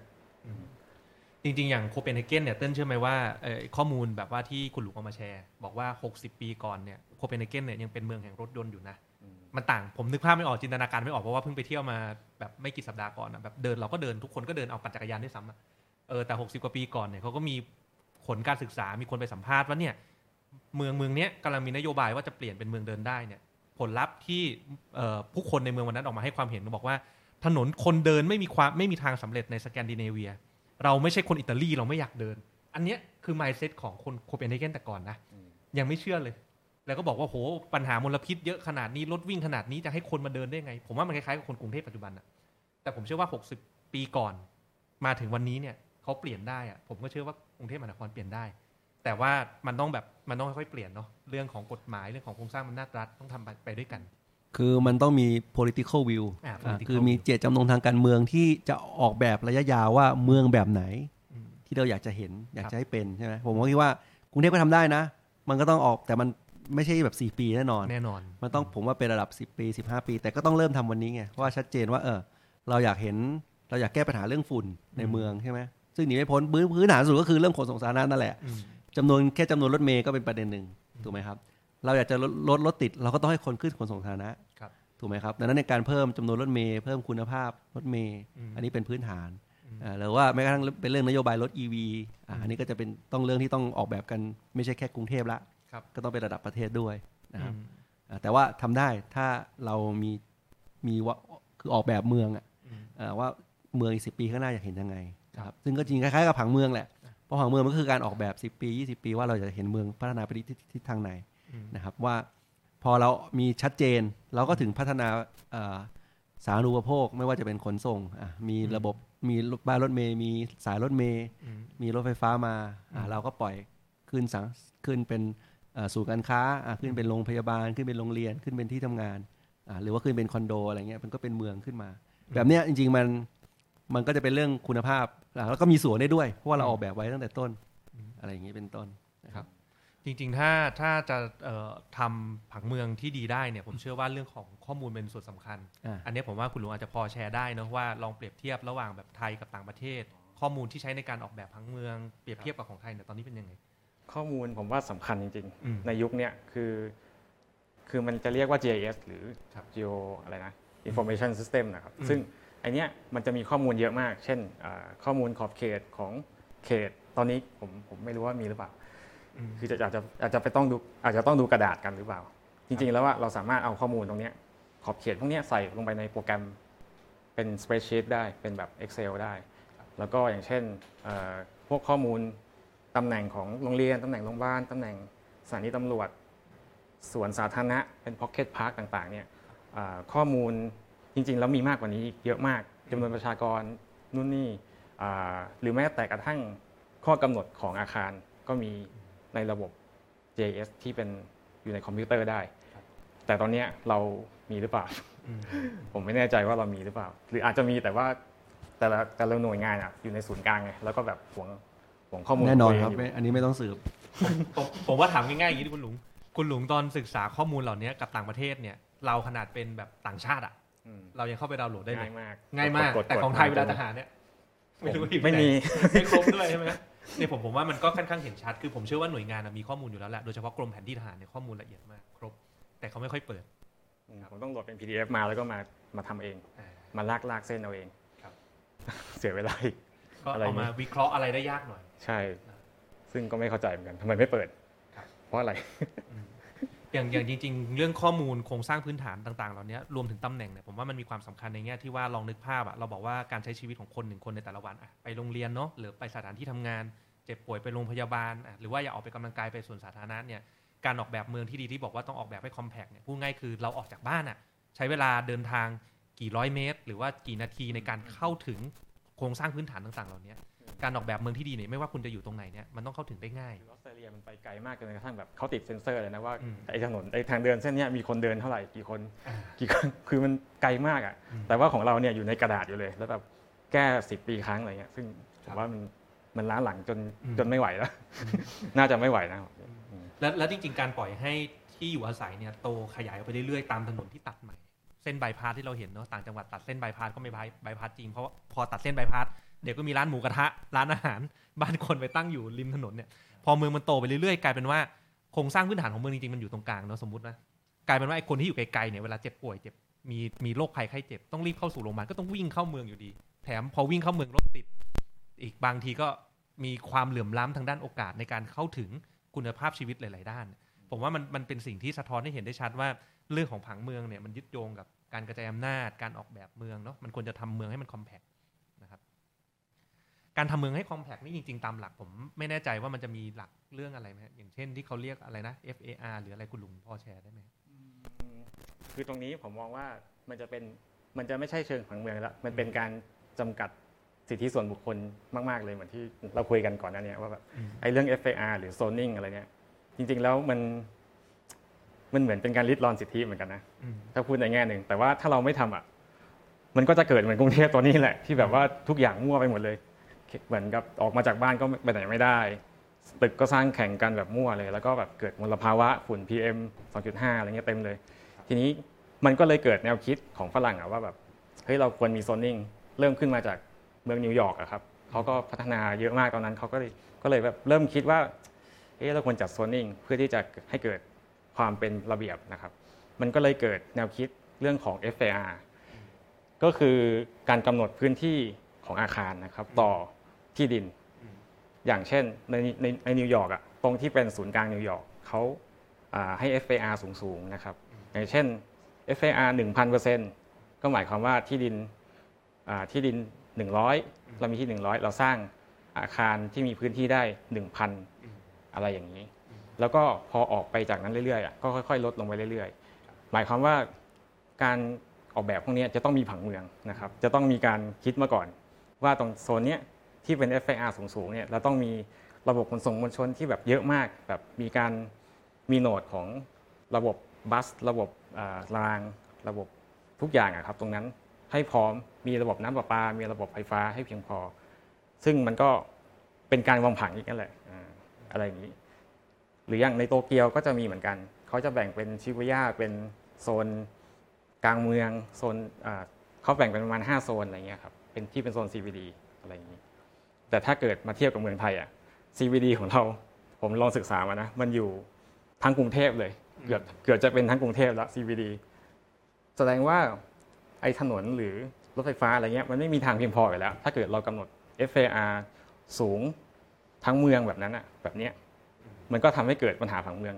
จริง ๆ อย่างโคเปนเฮเกนเนี่ยเติ้ลเชื่อไหมว่าเอ่อข้อมูลแบบว่าที่คุณหลุงเอามาแชร์ บอกว่า 60 ปีก่อนเนี่ยโคเปนเฮเกนเนี่ยยังเป็นเมืองแห่งรถยนต์อยู่นะ มันต่างผมนึกภาพไม่ออกจินตนาการไม่ออกเพราะว่าเพิ่งไปเที่ยวมาแบบไม่กี่สัปดาห์ก่อนอะแบบเดินเราก็เดินทุกคนก็เดินเอาปั่นจักรยานด้วยซ้ำอะเออแต่ 60 กว่าปีก่อนเนี่ยเขาก็มีผลการศึกษามีคนไปสัมภาษณ์ว่าเนี่ยเมืองเมืองเนี้ยกำลังมีนโยบายว่าจะเปลี่ยนเป็นเมืองเดินได้เนี่ยผลลัพธ์ที่เอ่อผู้คนในเมืองวันนั้นออกมาให้ความเห็นบอกว่า ถนนคนเดินไม่มีความไม่มีทางสำเร็จในสแกนดิเนเวีย เราไม่ใช่คนอิตาลีเราไม่อยากเดิน อันเนี้ยคือ mindset ของคนโคเปนเฮเกนแต่ก่อนนะยังไม่เชื่อเลย แล้วก็บอกว่าโหปัญหามลพิษเยอะขนาดนี้รถวิ่งขนาดนี้จะให้คนมาเดินได้ไง ผมว่ามันคล้ายๆกับคนกรุงเทพปัจจุบันอะแต่ผมเชื่อว่า 60 ปีก่อน มาถึงวันนี้เนี่ยเขาเปลี่ยนได้อะผมก็เชื่อว่ากรุงเทพมหานครเปลี่ยนได้ แต่ว่ามันต้องแบบมันต้องค่อยๆเปลี่ยนเนาะเรื่องของกฎหมายเรื่องของโครงสร้างอำนาจรัฐต้องทำไปด้วยกัน คือมันต้องมี political view อ่าอ่า political คือมีเจตจำนงทางการเมืองที่จะออกแบบระยะยาวว่าเมืองแบบไหนอืมที่เราอยากจะเห็นอยากครับจะให้เป็นใช่ไหมผมก็คิดว่ากรุงเทพก็ทำได้นะ มันก็ต้องออกแต่มัน ไม่ใช่แบบ 4 ปีแน่นอน แน่นอน มันต้องผมว่าเป็นระดับ 10 ปี 15 ปี แต่ก็ต้องเริ่มทำวันนี้ไงเพราะว่าชัดเจนว่าเออเราอยากเห็นเราอยากแก้ปัญหาเรื่องฝุ่นในเมืองใช่ไหมซึ่งหนีไม่พ้นพื้นพื้นฐานสุดก็คือเรื่องขนส่งสาธารณะนั่นแหละอืมจำนวนแค่จำนวนรถเมย์ก็เป็นประเด็นหนึ่งถูกไหมครับ เราอยากจะลดลดรถติด เราก็ต้องให้คนขึ้นขนส่งสาธารณะครับถูกไหมครับดังนั้นในการเพิ่มจำนวนรถเมย์เพิ่มคุณภาพรถเมย์อืมอันนี้เป็นพื้นฐานอืมอ่าหรือว่าแม้กระทั่งเป็นเรื่องนโยบายรถ EV อ่าอันนี้ก็จะเป็นต้องเรื่องที่ต้องออกแบบกันไม่ใช่แค่กรุงเทพละครับ ก็ต้องเป็นระดับประเทศด้วยนะครับอืมอ่าแต่ว่าทำได้ถ้าเรามีมีว่าคือออกแบบเมืองอะอืมอ่าว่าเมืองอีกสิปีข้างหน้าอยากเห็นยังไงนะคครัรับบซึ่งก็จริงคล้ายๆกับผังเมืองแหละเพราะผังเมืองมันก็คือการออกแบบ 10 ปี 20 ปี ว่าเราจะเห็นเมืองพัฒนาไปทิศทิศทางไหนอืมนะครับว่าพอเรามีชัดเจนเราก็ถึงพัฒนาเอ่อสาธารณูปโภคไม่ว่าจะเป็นขนส่งอะมีระบบมีรถบ้านรถเมย์มีสายรถเมย์อืมมีรถไฟฟ้ามาอะอืมเราก็ปล่อยขึ้นสังขึ้นเป็น เอ่อศูนย์การค้าอะขึ้นเป็นโรงพยาบาลขึ้นเป็นโรงเรียนขึ้นเป็นที่ทำงานอะหรือว่าขึ้นเป็นคอนโดอะไรเงี้ยมันก็เป็นเมืองขึ้นมา แบบเนี้ยจริง ๆมันมันก็จะเป็นเรื่องคุณภาพอะแล้วก็มีส่วนได้ด้วย เพราะว่าเราออกแบบไว้ตั้งแต่ต้นอะไรอย่างนี้เป็นต้นนะครับ จริงๆ ถ้าถ้าจะเอ่อทำผังเมืองที่ดีได้เนี่ยผมเชื่อว่าเรื่องของข้อมูลเป็นส่วนสำคัญอ่าอันนี้ผมว่าคุณลุงอาจจะพอแชร์ได้เนอะว่าลองเปรียบเทียบระหว่างแบบไทยกับต่างประเทศ ข้อมูลที่ใช้ในการออกแบบผังเมืองเปรียบเทียบกับของไทยเนี่ยตอนนี้เป็นยังไง ข้อมูลผมว่าสำคัญจริงอืมๆในยุคเนี้ยคือ คือมันจะเรียกว่า GIS หรือครับ Geo อะไรนะ Information System นะครับอืมซึ่งไอเนี้ยมันจะมีข้อมูลเยอะมาก เช่นอ่าข้อมูลขอบเขตของเขต ตอนนี้ผมผมไม่รู้ว่ามีหรือเปล่าอืมคือจะอาจจะอาจจะไปต้องดูอาจจะต้องดูกระดาษกันหรือเปล่า จริง ๆ แล้วว่าเราสามารถเอาข้อมูลตรงเนี้ยขอบเขตพวกเนี้ยใส่ลงไปในโปรแกรมเป็น spreadsheet ได้เป็นแบบ Excel ได้ แล้วก็อย่างเช่นเอ่อพวกข้อมูล ตำแหน่งของโรงเรียนตำแหน่งโรงพยาบาลตำแหน่งสถานีตำรวจสวนสาธารณะเป็น Pocket Park ต่างๆเนี่ยอ่าข้อมูลจริงๆ แล้วมีมากกว่านี้อีกเยอะมากจำนวนประชากรนู่นนี่อ่าหรือแม้แต่กระทั่งข้อกำหนดของอาคารก็มีในระบบ JS ที่เป็นอยู่ในคอมพิวเตอร์ได้ แต่ตอนเนี้ยเรามีหรือเปล่าอืมผมไม่แน่ใจว่าเรามีหรือเปล่า หรืออาจจะมีแต่ว่าแต่ละแต่ละหน่วยงานอะอยู่ในศูนย์กลางไงแล้วก็แบบหวง หวงข้อมูลแน่นอนขงครับตัวเงไม่อันนี้ไม่ต้องสืบ ผมผมว่าถามง่ายๆอย่างนี้ดิคุณหลุง คุณหลุงตอนศึกษาข้อมูลเหล่านี้กับต่างประเทศเนี่ย เราขนาดเป็นแบบต่างชาติอะอืมเรายังเข้าไปดาวน์โหลดได้เลยง่ายมากง่ายมากดดแต่ของไทยเวลาจะหาเนี่ยไม่รู้ไม่มี ไม่ครบด้วยใช่ไหมเนี่ยผมผมว่ามันก็ค่อนข้างเห็นชัดคือผมเชื่อว่าหน่วยงานอะมีข้อมูลอยู่แล้วแหละโดยเฉพาะกรมแผนที่ทหารเนี่ยข้อมูลละเอียดมากครบ แต่เขาไม่ค่อยเปิด อืมผมต้องโหลดเป็น PDF มาแล้วก็มามาทำเอง อ่า มาลากลากเส้นเอาเองครับ เสียเวลาอีก ก็อะไรเอามาวิเคราะห์อะไรได้ยากหน่อย ใช่ ซึ่งก็ไม่เข้าใจเหมือนกันทำไมไม่เปิดครับเพราะอะไร อย่างอย่างจริง ๆ เรื่องข้อมูลโครงสร้างพื้นฐานต่างๆ เหล่านี้รวมถึงตำแหน่งเนี่ยผมว่ามันมีความสำคัญในแง่ที่ว่าลองนึกภาพอะเราบอกว่าการใช้ชีวิตของคนหนึ่งคนในแต่ละวันอะไปโรงเรียนเนาะหรือไปสถานที่ทำงาน เจ็บป่วยไปโรงพยาบาลอะหรือว่าอยากออกไปกำลังกายไปสวนสาธารณะเนี่ยการออกแบบเมืองที่ดีที่บอกว่าต้องออกแบบให้คอมแพกเนี่ยพูดง่ายคือเราออกจากบ้านอะใช้เวลาเดินทางกี่ร้อยเมตร หรือว่ากี่นาทีในการเข้าถึงโครงสร้างพื้นฐานต่างๆ เหล่านี้ การออกแบบเมืองที่ดีเนี่ยไม่ว่าคุณจะอยู่ตรงไหนเนี่ยมันต้องเข้าถึงได้ง่ายออสเตรเลียมันไปไกลมากจนกระทั่งแบบเขาติดเซ็นเซอร์เลยนะว่าอืมไอ้ถนนไอ้ทางเดินเส้นเนี้ยมีคนเดินเท่าไหร่กี่คนอ่ากี่คนคือมันไกลมากอะอืมแต่ว่าของเราเนี่ยอยู่ในกระดาษอยู่เลย แล้วแบบแก้สิบปีครั้งอะไรเงี้ยซึ่งผครัมบว่ามันมันล้าหลังจนอืมจนไม่ไหวแล้ว น่าจะไม่ไหวนะอืมแล้วแล้วจริงๆการปล่อยให้ที่อยู่อาศัยเนี่ยโตขยายออกไปเรื่อยๆตามถนนที่ตัดใหม่เส้นบายพาสที่เราเห็นเนาะต่างจังหวัดตัดเส้นบายพาสก็ไม่บายบายพาสจริงเพราะว่าพอตัดเส้นบายพาส เดี๋ยวก็มีร้านหมูกระทะร้านอาหาร บ้านคนไปตั้งอยู่ริมถนนเนี่ยพอเมืองมันโตไปเรื่อยๆกลายเป็นว่าโครงสร้างพื้นฐานของเมืองจริงๆมันอยู่ตรงกลางเนาะสมมตินะกลายเป็นว่าไอ้คนที่อยู่ไกลๆเนี่ยเวลาเจ็บป่วยเจ็บมีมีโรคภัยไข้เจ็บต้องรีบเข้าสู่โรงพยาบาลก็ต้องวิ่งเข้าเมืองอยู่ดี แถมพอวิ่งเข้าเมืองรถติด อีกบางทีก็มีความเหลื่อมล้ำทางด้านโอกาสในการเข้าถึงคุณภาพชีวิตหลาย ๆ ด้าน ผมว่ามันมันเป็นสิ่งที่สะท้อนให้เห็นได้ชัดว่าเรื่องของผังเมืองเนี่ยมันยึดโยงกับการกระจายอำนาจการออกแบบเมืองเนาะมันควรจะทำเมืองให้มันคอมแพค การทำเมืองให้คอมแพคนี่จริง ๆ ตามหลัก ผมไม่แน่ใจว่ามันจะมีหลักเรื่องอะไรไหมฮะอย่างเช่นที่เขาเรียกอะไรนะ FAR หรืออะไรคุณลุงพอแชร์ได้ไหมคือตรงนี้ผมมองว่ามันจะเป็นมันจะไม่ใช่เชิงผังเมืองแล้วมันเป็นการจำกัดสิทธิส่วนบุคคลมาก ๆ เลยเหมือนที่เราคุยกันก่อนหน้านี้ว่าแบบอืมไอ้เรื่อง FAR หรือ zoning อะไรเนี่ยจริง ๆ แล้วมันมันเหมือนเป็นการริดรอนสิทธิเหมือนกันนะอืมถ้าพูดในแง่หนึ่งแต่ว่าถ้าเราไม่ทำอะมันก็จะเกิดเหมือนกรุงเทพตัวนี้แหละ ที่แบบว่าทุกอย่างมั่วไปหมดเลย เหมือนกับออกมาจากบ้านก็ไปไหนไม่ได้ ตึกก็สร้างแข่งกันแบบมั่วเลย แล้วก็แบบเกิดมลภาวะฝุ่น PM 2.5 อะไรเงี้ยเต็มเลย ทีนี้มันก็เลยเกิดแนวคิดของฝรั่งอะว่าแบบเฮ้ยเราควรมีโซนนิ่งเริ่มขึ้นมาจากเมืองนิวยอร์กอะครับเขาก็พัฒนาเยอะมากตอนนั้นเขาก็เลยก็เลยแบบเริ่มคิดว่าเฮ้ยเราควรจัดโซนนิ่งเพื่อที่จะให้เกิดความเป็นระเบียบนะครับ มันก็เลยเกิดแนวคิดเรื่องของ FAR ก็คือการกำหนดพื้นที่ของอาคารนะครับ ต่อ ที่ดิน อย่างเช่นในในในนิวยอร์กอะตรงที่เป็นศูนย์กลางนิวยอร์กเขาอ่าให้ FAR สูงๆนะครับ อย่างเช่น FAR 1,000%ก็หมายความว่าที่ดินอ่าที่ดิน 100 เรามีที่ 100 เราสร้างอาคารที่มีพื้นที่ได้ 1,000 อะไรอย่างนี้ แล้วก็พอออกไปจากนั้นเรื่อยๆอะก็ค่อยๆ ลดลงไปเรื่อยๆ หมายความว่าการออกแบบพวกนี้จะต้องมีผังเมืองนะครับ จะต้องมีการคิดมาก่อน ว่าตรงโซนเนี้ย ที่เป็น FAR สูงๆเนี่ยเราต้องมีระบบขนส่งมวลชนที่แบบเยอะมากแบบมีการมีโหนดของระบบบัส ระบบราง ระบบทุกอย่างอะครับ ตรงนั้นให้พร้อมมีระบบน้ำประปา มีระบบไฟฟ้าให้เพียงพอ ซึ่งมันก็เป็นการวางผังอีกนั่นแหละอะไรอย่างนี้ หรืออย่างในโตเกียวก็จะมีเหมือนกัน เขาจะแบ่งเป็นชิบุย่าเป็นโซนกลางเมืองโซนเขาแบ่งเป็นประมาณ 5 โซนอะไรเงี้ยครับเป็นที่เป็นโซน CBD อะไรอย่างนี้ แต่ถ้าเกิดมาเทียบกับเมืองไทยอะ CBD ของเราผมลองศึกษามานะ มันอยู่ทั้งกรุงเทพเลย เกือบเกือบจะเป็นทั้งกรุงเทพแล้ว CBD แสดงว่าไอ้ถนนหรือรถไฟฟ้าอะไรเงี้ยมันไม่มีทางเพียงพออยู่แล้ว ถ้าเกิดเรากำหนด FAR สูงทั้งเมืองแบบนั้นอะแบบเนี้ยมันก็ทำให้เกิดปัญหาผังเมือง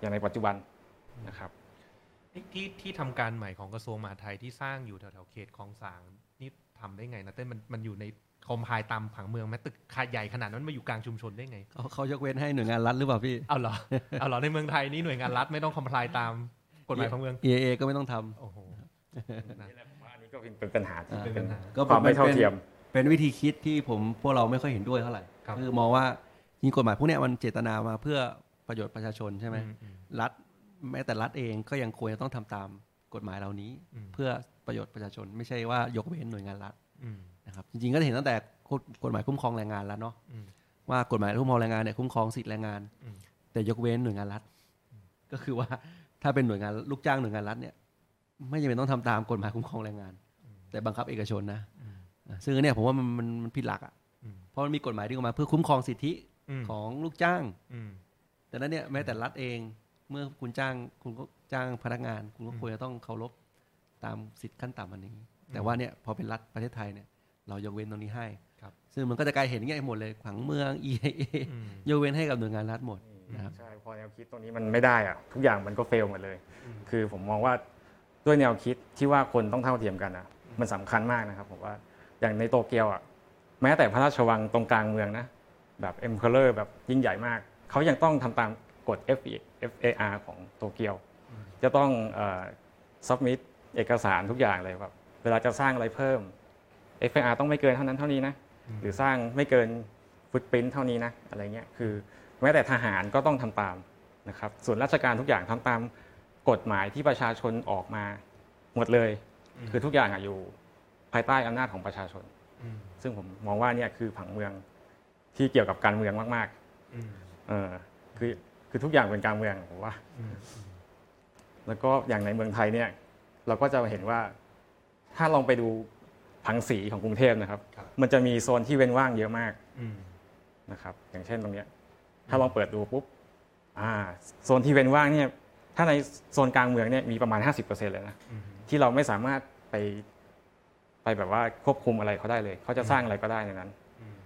อย่างในปัจจุบันนะครับที่ที่ทำการใหม่ของกระทรวงมหาดไทยที่สร้างอยู่แถวๆเขตคลองสางนี่ทำได้ไงนะเต้นมันมันอยู่ใน คอมไพล์ตามผังเมืองไหมตึกใหญ่ขนาดนั้นมาอยู่กลางชุมชนได้ไงเขาเขายกเว้นให้หน่วยงานรัฐหรือเปล่าพี่เอาเหรอเอาเหรอในเมืองไทยนี่หน่วยงานรัฐไม่ต้องคอมพลายตามกฎหมายของเมือง EAA ก็ไม่ต้องทำโอ้โหนะนี่แหละผมว่าอันนี้ก็เป็นปัญหาที่อ่าเป็นก็ความไม่เท่าเทียม เป็นวิธีคิดที่ผมพวกเราไม่ค่อยเห็นด้วยเท่าไหร่ครับคือมองว่าจริงกฎหมายพวกเนี้ยมันเจตนามาเพื่อประโยชน์ประชาชนใช่ไหมอือืรัฐแม้แต่รัฐเองก็ยังควรจะต้องทำตามกฎหมายเหล่านี้อืมเพื่อประโยชน์ประชาชน ไม่ใช่ว่ายกเว้นหน่วยงานรัฐอืม นะครับจริงๆก็จะเห็นตั้งแต่กฎกฎหมายคุ้มครองแรงงานแล้วเนาะอืมว่ากฎหมายคุ้มครองแรงงานเนี่ยคุ้มครองสิทธิแรงงานอืมแต่ยกเว้นหน่วยงานรัฐ ก็คือว่าถ้าเป็นหน่วยงานลูกจ้างหน่วยงานรัฐเนี่ย ไม่จำเป็นต้องทำตามกฎหมายคุ้มครองแรงงาน แต่บังคับเอกชนนะอืมอะซึ่งอันเนี่ยผมว่ามันมันมันผิดหลักอะอืมเพราะมันมีกฎหมายที่ออกมาเพื่อคุ้มครองสิทธิมของลูกจ้างอืมแต่นั้นเนี่ยแม้แต่รัฐเองเมื่อคุณจ้างคุณก็จ้างพนักงาน คุณก็อืมควรจะต้องเคารพตามสิทธิขั้นต่ำอันนี้ แต่ว่าเนี่ยพอเป็นรัฐประเทศไทยเนี่ย เรายกเว้นตรงนี้ให้ครับซึ่งมันก็จะกลายเป็นอย่างเงี้ยหมดเลยผังเมือง EIA อืมยกเว้นให้กับหน่วยงานรัฐหมดนะครับใช่พอแนวคิดตรงนี้มันไม่ได้อะทุกอย่างมันก็ fail หมดเลย คือผมมองว่าด้วยแนวคิดที่ว่าคนต้องเท่าเทียมกันอะมันสำคัญมากนะครับผมว่าอย่างในโตเกียวอะแม้แต่พระราชวังตรงกลางเมืองนะแบบ emperor แบบยิ่งใหญ่มาก เขายังต้องทำตามกฎ FAR ของโตเกียว จะต้องซับมิดเอกสารทุกอย่างเลยแบบเวลาจะสร้างอะไรเพิ่ม ต FAR ต้องไม่เกินเท่านั้นเท่านี้นะ หรือสร้างไม่เกินฟุตปรินเท่านี้นะอะไรเงี้ยคือแม้แต่ทหารก็ต้องทำตามนะครับส่วนราชการทุกอย่างทำตามกฎหมายที่ประชาชนออกมาหมดเลย คือทุกอย่างอะอยู่ภายใต้อำนาจของประชาชนอืมซึ่งผมมองว่าเนี่ยคือผังเมืองที่เกี่ยวกับการเมืองมากอืมๆเออคือคือทุกอย่างเป็นการเมืองผมว่าอืมแล้วก็อย่างในเมืองไทยเนี่ย เราก็จะเห็นว่าถ้าลองไปดู ผังสีของกรุงเทพนะครับ ครับ มันจะมีโซนที่เว้นว่างเยอะมากอืม นะครับ อย่างเช่นตรงเนี้ยถ้าลองเปิดดูปุ๊บอ่าโซนที่เว้นว่างเนี่ยถ้าในโซนกลางเมืองเนี่ยมีประมาณ 50%เลยนะอืม ที่เราไม่สามารถไปไปแบบว่าควบคุมอะไรเขาได้เลย เขาจะสร้างอะไรก็ได้ในนั้น อืม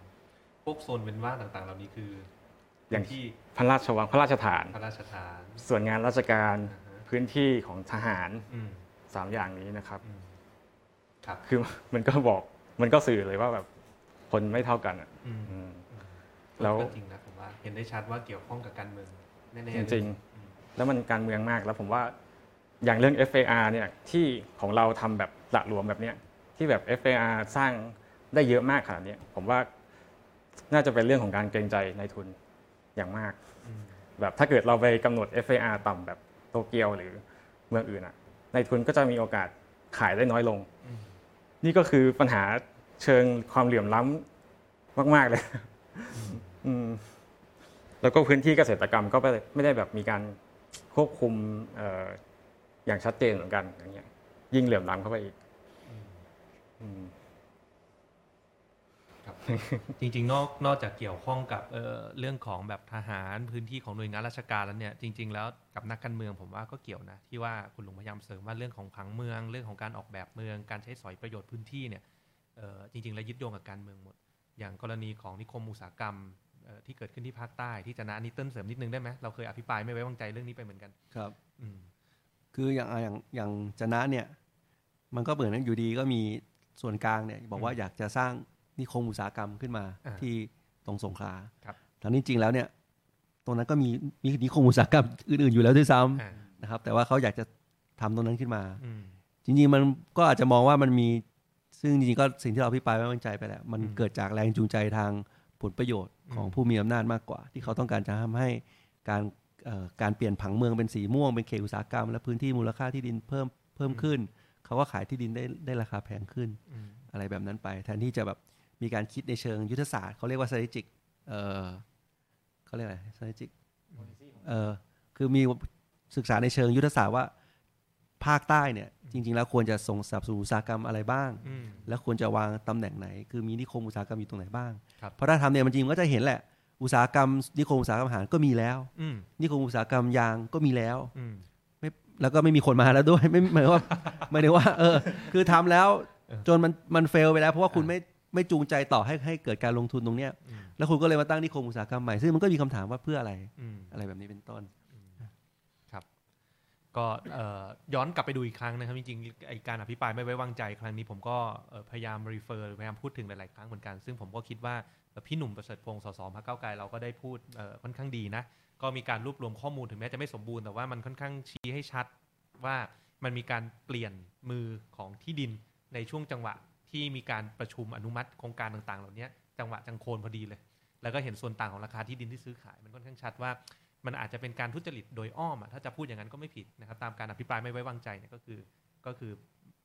พวกโซนเว้นว่างต่างๆ เหล่านี้คืออย่างที่พระราชวังพระราชฐาน พระราชทานส่วนงานราชการอ่าฮะพื้นที่ของทหารอืมสามอย่างนี้นะครับ อืม ครับคือมันก็บอกมันก็สื่อเลยว่าแบบคนไม่เท่ากันอะอืมอืมแล้วก็จริงนะผมว่าเห็นได้ชัดว่าเกี่ยวข้องกับการเมืองแน่ๆจเลยริงอืมๆแล้วมันการเมืองมากแล้วผมว่าอย่างเรื่อง FAR เนี่ยที่ของเราทำแบบหละหลวมแบบเนี้ยที่แบบ FAR สร้างได้เยอะมากขนาดเนี้ยผมว่าน่าจะเป็นเรื่องของการเกรงใจในายทุนอย่างมากอืมแบบถ้าเกิดเราไปกำหนด FAR ต่ำแบบโตเกียวหรือเมืองอื่นอะในายทุนก็จะมีโอกาสขายได้น้อยลงอืม นี่ก็คือปัญหาเชิงความเหลื่อมล้ำมาก ๆเลยอืมแล้วก็พื้นที่เกษตรกรรมก็ไม่ได้ไม่ได้แบบมีการควบคุมเอ่ออย่างชัดเจนเหมือนกันอย่างเงี้ยยิ่งเหลื่อมล้ำเข้าไปอีกอืมอืมครับ จริงๆ นอกนอกจากเกี่ยวข้องกับเอ่อเรื่องของแบบทหารพื้นที่ของหน่วยงานราชการแล้วเนี่ยจริง ๆ แล้วกับนักการเมืองผมว่าก็เกี่ยวนะที่ว่าคุณลุงพยายามเสริมว่าเรื่องของผังเมือง เรื่องของการออกแบบเมือง การใช้สอยประโยชน์พื้นที่เนี่ยเอ่อจริงๆ แล้วยึดโยงกับการเมืองหมด อย่างกรณีของนิคมอุตสาหกรรมเอ่อที่เกิดขึ้นที่ภาคใต้ที่จะนะอันนี้เติ้ลเสริมนิดนึงได้ไหมเราเคยอภิปรายไม่ไว้วางใจเรื่องนี้ไปเหมือนกันครับอืมคืออย่างอะอย่างอย่างจนะเนี่ยมันก็เหมือนอยู่ดีก็มีส่วนกลางเนี่ยบอกว่าอืมอยากจะสร้าง นิคมอุตสาหกรรมขึ้นมาอ่าที่ตรงสงขลาครับทั้งนี้จริงแล้วเนี่ยตรงนั้นก็มีมีนิคมอุตสาหกรรมอื่นๆอยู่แล้วด้วยซ้ำอ่านะครับ แต่ว่าเขาอยากจะทำตรงนั้นขึ้นมาอืมจริงๆมันก็อาจจะมองว่ามันมี ซึ่งจริงๆก็สิ่งที่เราพิปรายไม่ไว้วางใจไปแล้วมันอืมเกิดจากแรงจูงใจทางผลประโยชน์ของอืมผู้มีอำนาจมากกว่า ที่เขาต้องการจะทำให้การเอ่อการเปลี่ยนผังเมืองเป็นสีม่วงเป็นเขตอุตสาหกรรม และพื้นที่มูลค่าที่ดินเพิ่มเพิ่มขึ้น เขาก็ขายที่ดินได้ได้ราคาแพงขึ้นอืมอะไรแบบนั้นไป แทนที่จะแบบ มีการคิดในเชิงยุทธศาสตร์เขาเรียกว่า strategic เอ่อเขาเรียกอะไร strategic เอ่อคือมีศึกษาในเชิงยุทธศาสตร์ว่าภาคใต้เนี่ยจริง ๆ แล้วควรจะส่งสนับสนุนอุตสาหกรรมอะไรบ้างอืมแล้วควรจะวางตำแหน่งไหน คือมีนิคมอุตสาหกรรมอยู่ตรงไหนบ้างครับเพราะถ้าทำเนี่ยมันจริงก็จะเห็นแหละ อุตสาหกรรม นิคมอุตสาหกรรมอาหารก็มีแล้วอืมนิคมอุตสาหกรรมยางก็มีแล้วอืมไม่แล้วก็ไม่มีคนมาแล้วด้วยไม่หมายว่าไม่ได้ว่า เออ คือทำแล้วเออจนมันมันเฟลไปแล้ว เพราะว่าคุณอ่าไม่ ไม่จูงใจต่อให้ให้เกิดการลงทุนตรงเนี้ยอืมแล้วคุณก็เลยมาตั้งนิคมอุตสาหกรรมใหม่ ซึ่งมันก็มีคำถามว่าเพื่ออะไรอืมอะไรแบบนี้เป็นต้นครับก็เอ่อย้อนกลับไปดูอีกครั้งนะครับจริงๆไอการอภิปรายไม่ไว้วางใจครั้งนี้ผมก็เอ่อพยายามรีเฟอร์พยายามพูดถึงหลายๆครั้งเหมือนกัน ซึ่งผมก็คิดว่าเอ่อพี่หนุ่มประเสริฐพงศ์สสพรรคก้าวไกลเราก็ได้พูดเอ่อค่อนข้างดีนะก็มีการรวบรวมข้อมูลถึงแม้จะไม่สมบูรณ์แต่ว่ามันค่อนข้างชี้ให้ชัดว่ามันมีการเปลี่ยนมือของที่ดินในช่วงจังหวะ ที่มีการประชุมอนุมัติโครงการต่างๆ เหล่านี้จังหวะจังโคนพอดีเลย แล้วก็เห็นส่วนต่างของราคาที่ดินที่ซื้อขายมันค่อนข้างชัดว่า มันอาจจะเป็นการทุจริตโดยอ้อมอะถ้าจะพูดอย่างนั้นก็ไม่ผิดนะครับตามการอภิปรายไม่ไว้วางใจเนี่ยก็คือก็คือ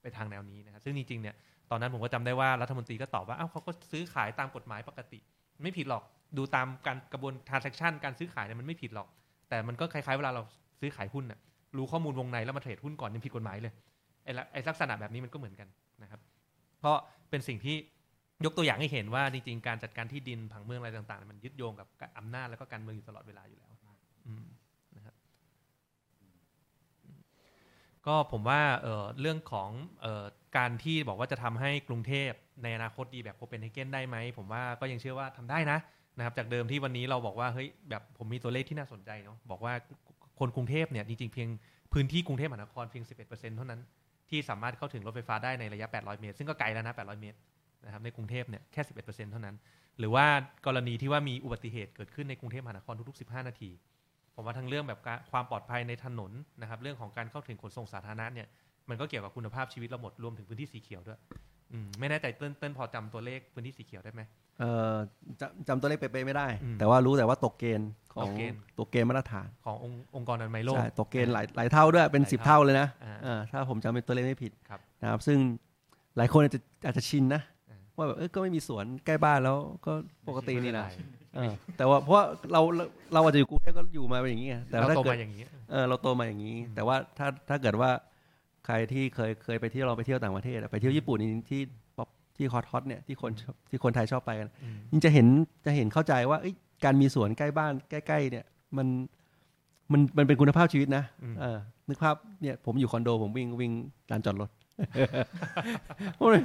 ไปทางแนวนี้นะครับซึ่งจริงๆเนี่ยตอนนั้นผมก็จำได้ว่ารัฐมนตรีก็ตอบว่าอ้าวเขาก็ซื้อขายตามกฎหมายปกติ ไม่ผิดหรอกดูตามการกระบวน transaction การซื้อขายเนี่ยมันไม่ผิดหรอก แต่มันก็คล้ายๆเวลาเราซื้อขายหุ้นน่ะรู้ข้อมูลวงในแล้วมาเทรดหุ้นก่อนยังผิดกฎหมายเลยไอ้ลักษณะแบบนี้มันก็เหมือนกันนะครับ ก็เป็นสิ่งที่ยกตัวอย่างให้เห็นว่าจริงๆ การจัดการที่ดินผังเมืองอะไรต่างๆ มันยึดโยงกับอำนาจแล้วก็การเมืองอยู่ตลอดเวลาอยู่แล้วนะครับก็ผมว่าเเรื่องของออการที่บอกว่าจะทำให้กรุงเทพในอนาคตดีแบบโคเปนเฮเกนได้ไหม ผมว่าก็ยังเชื่อว่าทำได้นะนะครับ จากเดิมที่วันนี้เราบอกว่าเฮ้ยแบบผมมีตัวเลขที่น่าสนใจเนาะบอกว่าคนกรุงเทพเนี่ยจริงๆเพียงพื้นที่กรุงเทพมหานครเพียง 11%เท่านั้น ที่สามารถเข้าถึงรถไฟฟ้าได้ในระยะ 800 เมตร ซึ่งก็ไกลแล้วนะ 800 เมตรนะครับในกรุงเทพเนี่ยแค่ 11%เท่านั้น หรือว่ากรณีที่ว่ามีอุบัติเหตุเกิดขึ้นในกรุงเทพมหานครทุก ๆ 15 นาที ผมว่าทั้งเรื่องแบบความปลอดภัยในถนนนะครับเรื่องของการเข้าถึงขนส่งสาธารณะเนี่ยมันก็เกี่ยวกับคุณภาพชีวิตเราหมดรวมถึงพื้นที่สีเขียวด้วย ไม่แน่ใจเต้นเต้นพอจำตัวเลขพื้นที่สีเขียวได้ไหมเอ่อจำจำตัวเลขเป๊ะๆไม่ได้อืมแต่ว่ารู้แต่ว่าตกเกณฑ์ของตกเกณฑ์ตกเกณฑ์มาตรฐานขององค์องค์กรอนามัยโลกใช่ตกเกณฑ์หลายหลายเท่าด้วยเป็นหลายสิบเท่าเท่าเลยนะอ่าเออถ้าผมจำเป็นตัวเลขไม่ผิดครับนะครับซึ่งหลายคนอาจจะอาจจะชินนะอ่าว่าแบบเออก็ไม่มีสวนใกล้บ้านแล้วก็ปกตินี่นะไม่เป็ไรเออแต่ว่าเพราะว่าเราเราเราอาจจะอยู่กรุงเทพก็อยู่มาเป็นอย่างนี้ไงแต่เราถ้าโตเกิดมาอย่างนี้เออเราโตมาอย่างนี้แต่ว่าถ้าถ้าเกิดว่า ใครที่เคยเคยไปเที่ยวเราไปเที่ยวต่างประเทศอะไปเที่ยวญี่ปุ่นนี่ที่ป๊อปที่ฮอตฮอตเนี่ยที่คนชอบที่คนไทยชอบไปกันอืมยิ่งจะเห็นจะเห็นเข้าใจว่าเอ้ยการมีสวนใกล้บ้านใกล้ ๆ เนี่ยมันมันมันเป็นคุณภาพชีวิตนะอืมเออนึกภาพเนี่ยผมอยู่คอนโดผมวิ่งวิ่งลานจอดรถมันไม่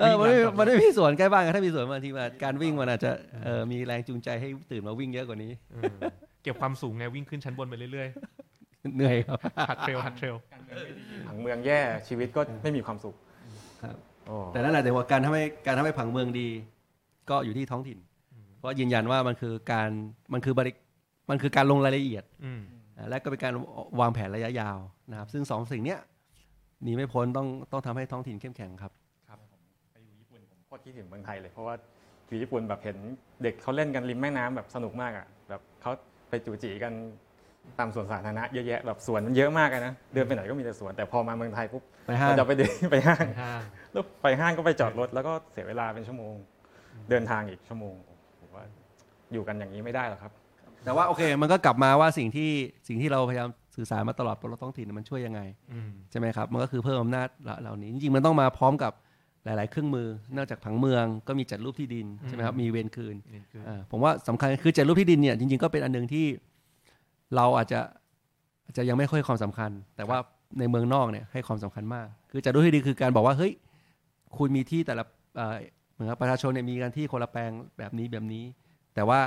เออมันไม่มันไม่มีสวนใกล้บ้านกันถ้ามีสวนบางทีมันการวิ่งมันอาจจะเออมีแรงจูงใจให้ตื่นมาวิ่งเยอะกว่านี้เออเก็บความสูงไงวิ่งขึ้นชั้นบนไปเรื่อย เหนื่อยครับๆหัดเทรลหัดเทรลผังเมืองแย่ชีวิตก็ไม่มีความสุขครับโอ้แต่นั่นแหละแต่ว่าการทำให้การทำให้ผังเมืองดี ก็อยู่ที่ท้องถิ่น เพราะยืนยันว่ามันคือการมันคือบริมันคือการลงรายละเอียดอืมอ่าและก็เป็นการวางแผนระยะยาวนะครับ ซึ่งสองสิ่งเนี้ยหนีไม่พ้นต้องต้องทำให้ท้องถิ่นเข้มแข็งครับไปอยู่ญี่ปุ่นผมโคตรคิดถึงเมืองไทยเลยเพราะว่าอยู่ญี่ปุ่นแบบเห็นเด็กเขาเล่นกันริมแม่น้ำแบบสนุกมากอะแบบเขาไปจูจีกัน ตามสวนสาธารณะเยอะแยะแบบสวนมันเยอะมากเลยนะเดินไปไหนก็มีแต่สวนแต่พอมาเมืองไทยปุ๊บไปห้าง เราจะไปเดิน ไปห้างห้างแล้วไปห้างก็ไปจอดรถแล้วก็เสียเวลาเป็นชั่วโมง เดินทางอีกชั่วโมงผมว่าอยู่กันอย่างนี้ไม่ได้หรอกครับ แต่ว่าโอเค มันก็กลับมาว่าสิ่งที่สิ่งที่เราพยายามสื่อสารมาตลอดบนรถท้องถิ่นมันช่วยยังไง อืม ใช่ไหมครับ มันก็คือเพิ่มอำนาจเหล่านี้จริงๆมันต้องมาพร้อมกับหลาย ๆ เครื่องมือนอกจากผังเมืองก็มีจัดรูปที่ดินใช่ไหมครับมีเวรคืน นี่คือ อ่าผมว่าสำคัญคือจัดรูปที่ดินเนี่ยจริงๆก็เป็นอันหนึ่งที่ เราอาจจะอาจจะยังไม่ค่อยความสำคัญ แต่ว่าในเมืองนอกเนี่ยให้ความสำคัญมาก คือจัดรูปที่ดินคือการบอกว่าเฮ้ยคุณมีที่แต่ละเอ่อเหมือนกับประชาชนเนี่ยมีกันที่คนละแปลงแบบนี้แบบนี้ แต่ว่า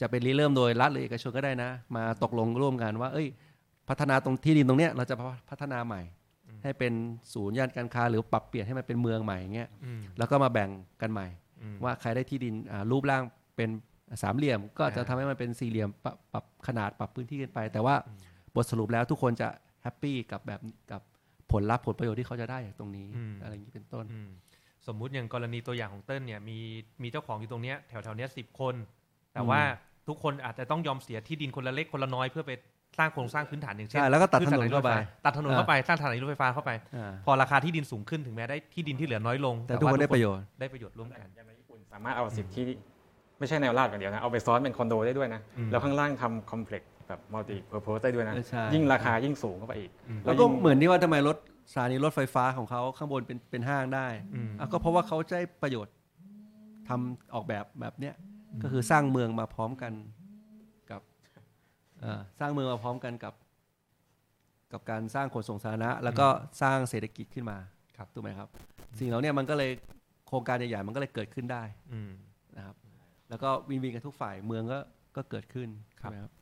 จะเป็นริเริ่มโดยรัฐหรือเอกชนก็ได้นะ มาตกลงร่วมกันว่า เอ้ย พัฒนาตรงที่ดินตรงเนี้ยเราจะพัฒนาใหม่ ให้เป็นศูนย์ย่านการค้าหรือปรับเปลี่ยนให้มันเป็นเมืองใหม่อย่างเงี้ยอืมแล้วก็มาแบ่งกันใหม่อืมว่าใครได้ที่ดินอ่ารูปร่างเป็น สามเหลี่ยมก็จะอ่าทำให้มันเป็นสี่เหลี่ยมปรับปรับขนาดปรับพื้นที่กันไป แต่ว่าบทสรุปแล้วทุกคนจะhappy กับแบบกับผลลัพธ์ผลประโยชน์ที่เขาจะได้จากตรงนี้อืมอะไรอย่างนี้เป็นต้นอืมสมมุติอย่างกรณีตัวอย่างของเติ้ลเนี่ยมีมีเจ้าของอยู่ตรงเนี้ยแถวแถวๆเนี้ยสิบคน แต่ว่าทุกคนอาจจะต้องยอมเสียที่ดินคนละเล็กคนละน้อยเพื่อไปสร้างโครงสร้างพื้นฐานอย่างเช่นใช่แล้วก็ตัดถนนเข้าไปสถรถไฟฟ้าตัดถนนเข้าไปสร้างสถานีรถไฟฟ้าเข้าไปอ่าพอราคาที่ดินสูงขึ้นถึงแม้ได้ที่ดินที่เหลือน้อยลง แต่ทุกคนได้ประโยชน์ได้ประโยชน์ร่วมกันอย่างในญี่ปุ่นสามารถเอาสิทธิ ไม่ใช่แนวราบอย่างเดียวนะ เอาไปซ้อนเป็นคอนโดได้ด้วยนะอืมแล้วข้างล่างทำ complex แบบ multi-purpose ได้ด้วยนะ ใช่ ยิ่งราคายิ่งสูงเข้าไปอีกอืมแล้วก็ยิ่งเหมือนที่ว่าทำไมรถสถานีรถไฟฟ้าของเขาข้างบนเป็นเป็นห้างได้อืม อะก็เพราะว่าเขาได้ประโยชน์ทำออกแบบแบบเนี้ยก็คือสร้างเมืองมาพร้อมกันกับเอ่อสร้างเมืองมาพร้อมกันกับ กับการสร้างขนส่งสาธารณะแล้วก็สร้างเศรษฐกิจขึ้นมาครับถูกไหมครับ สิ่งเหล่าเนี้มันก็เลยโครงการใหญ่ๆมันก็เลยเกิดขึ้นได้ อืมนะครับ แล้วก็วินวินกันทุกฝ่ายเมืองก็ก็เกิดขึ้นครับใช่ไหมครับ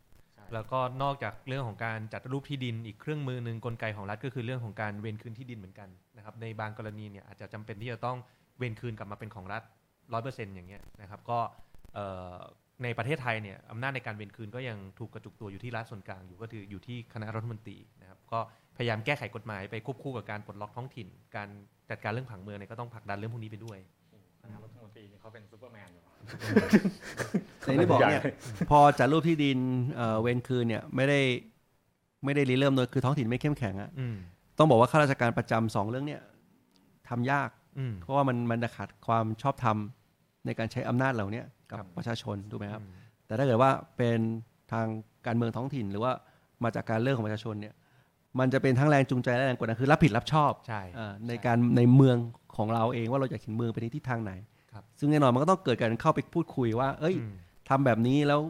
แล้วก็นอกจากเรื่องของการจัดรูปที่ดินอีกเครื่องมือหนึ่งกลไกของรัฐก็คือเรื่องของการเวนคืนที่ดินเหมือนกันนะครับในบางกรณีเนี่ยอาจจะจำเป็นที่จะต้องเวนคืนกลับมาเป็นของรัฐร้อยเปอร์เซ็นต์อย่างเงี้ยนะครับก็เอ่อในประเทศไทยเนี่ยอำนาจในการเวนคืนก็ยังถูกกระจุกตัวอยู่ที่รัฐส่วนกลางอยู่ก็คืออยู่ที่คณะรัฐมนตรีนะครับก็พยายามแก้ไขกฎหมายไปควบคู่กับการปลดล็อกท้องถิ่น การจัดการเรื่องผังเมืองเนี่ยก็ต้องผลักดันเรื่องพวกนี้ไปด้วยคณะรัฐมนตรีนี่เขาเป็นซูเปอร์แมนอยู่ แต่อย่างที่บอกเนี่ยพอจัดรูปที่ดินเอ่อเวนคืนเนี่ยไม่ได้ไม่ได้ริเริ่มโดยคือท้องถิ่นไม่เข้มแข็งอะอืมต้องบอกว่าข้าราชการประจำสองเรื่องเนี่ยทำยากอืมเพราะว่ามันมันจะขาดความชอบธรรมในการใช้อำนาจเหล่าเนี้ยกับครับประชาชนถูกไหมครับอืมแต่ถ้าเกิดว่าเป็นทางการเมืองท้องถิ่น หรือว่ามาจากการเลือกของประชาชนเนี่ย มันจะเป็นทั้งแรงจูงใจและแรงกดดันคือรับผิดรับชอบใช่อ่าในการในเมืองของเราเองว่าเราอยากเห็นเมืองไปในทิศทางไหนครับ ซึ่งแน่นอนมันก็ต้องเกิดการเข้าไปพูดคุยว่า เอ้ยอืมทำแบบนี้แล้ว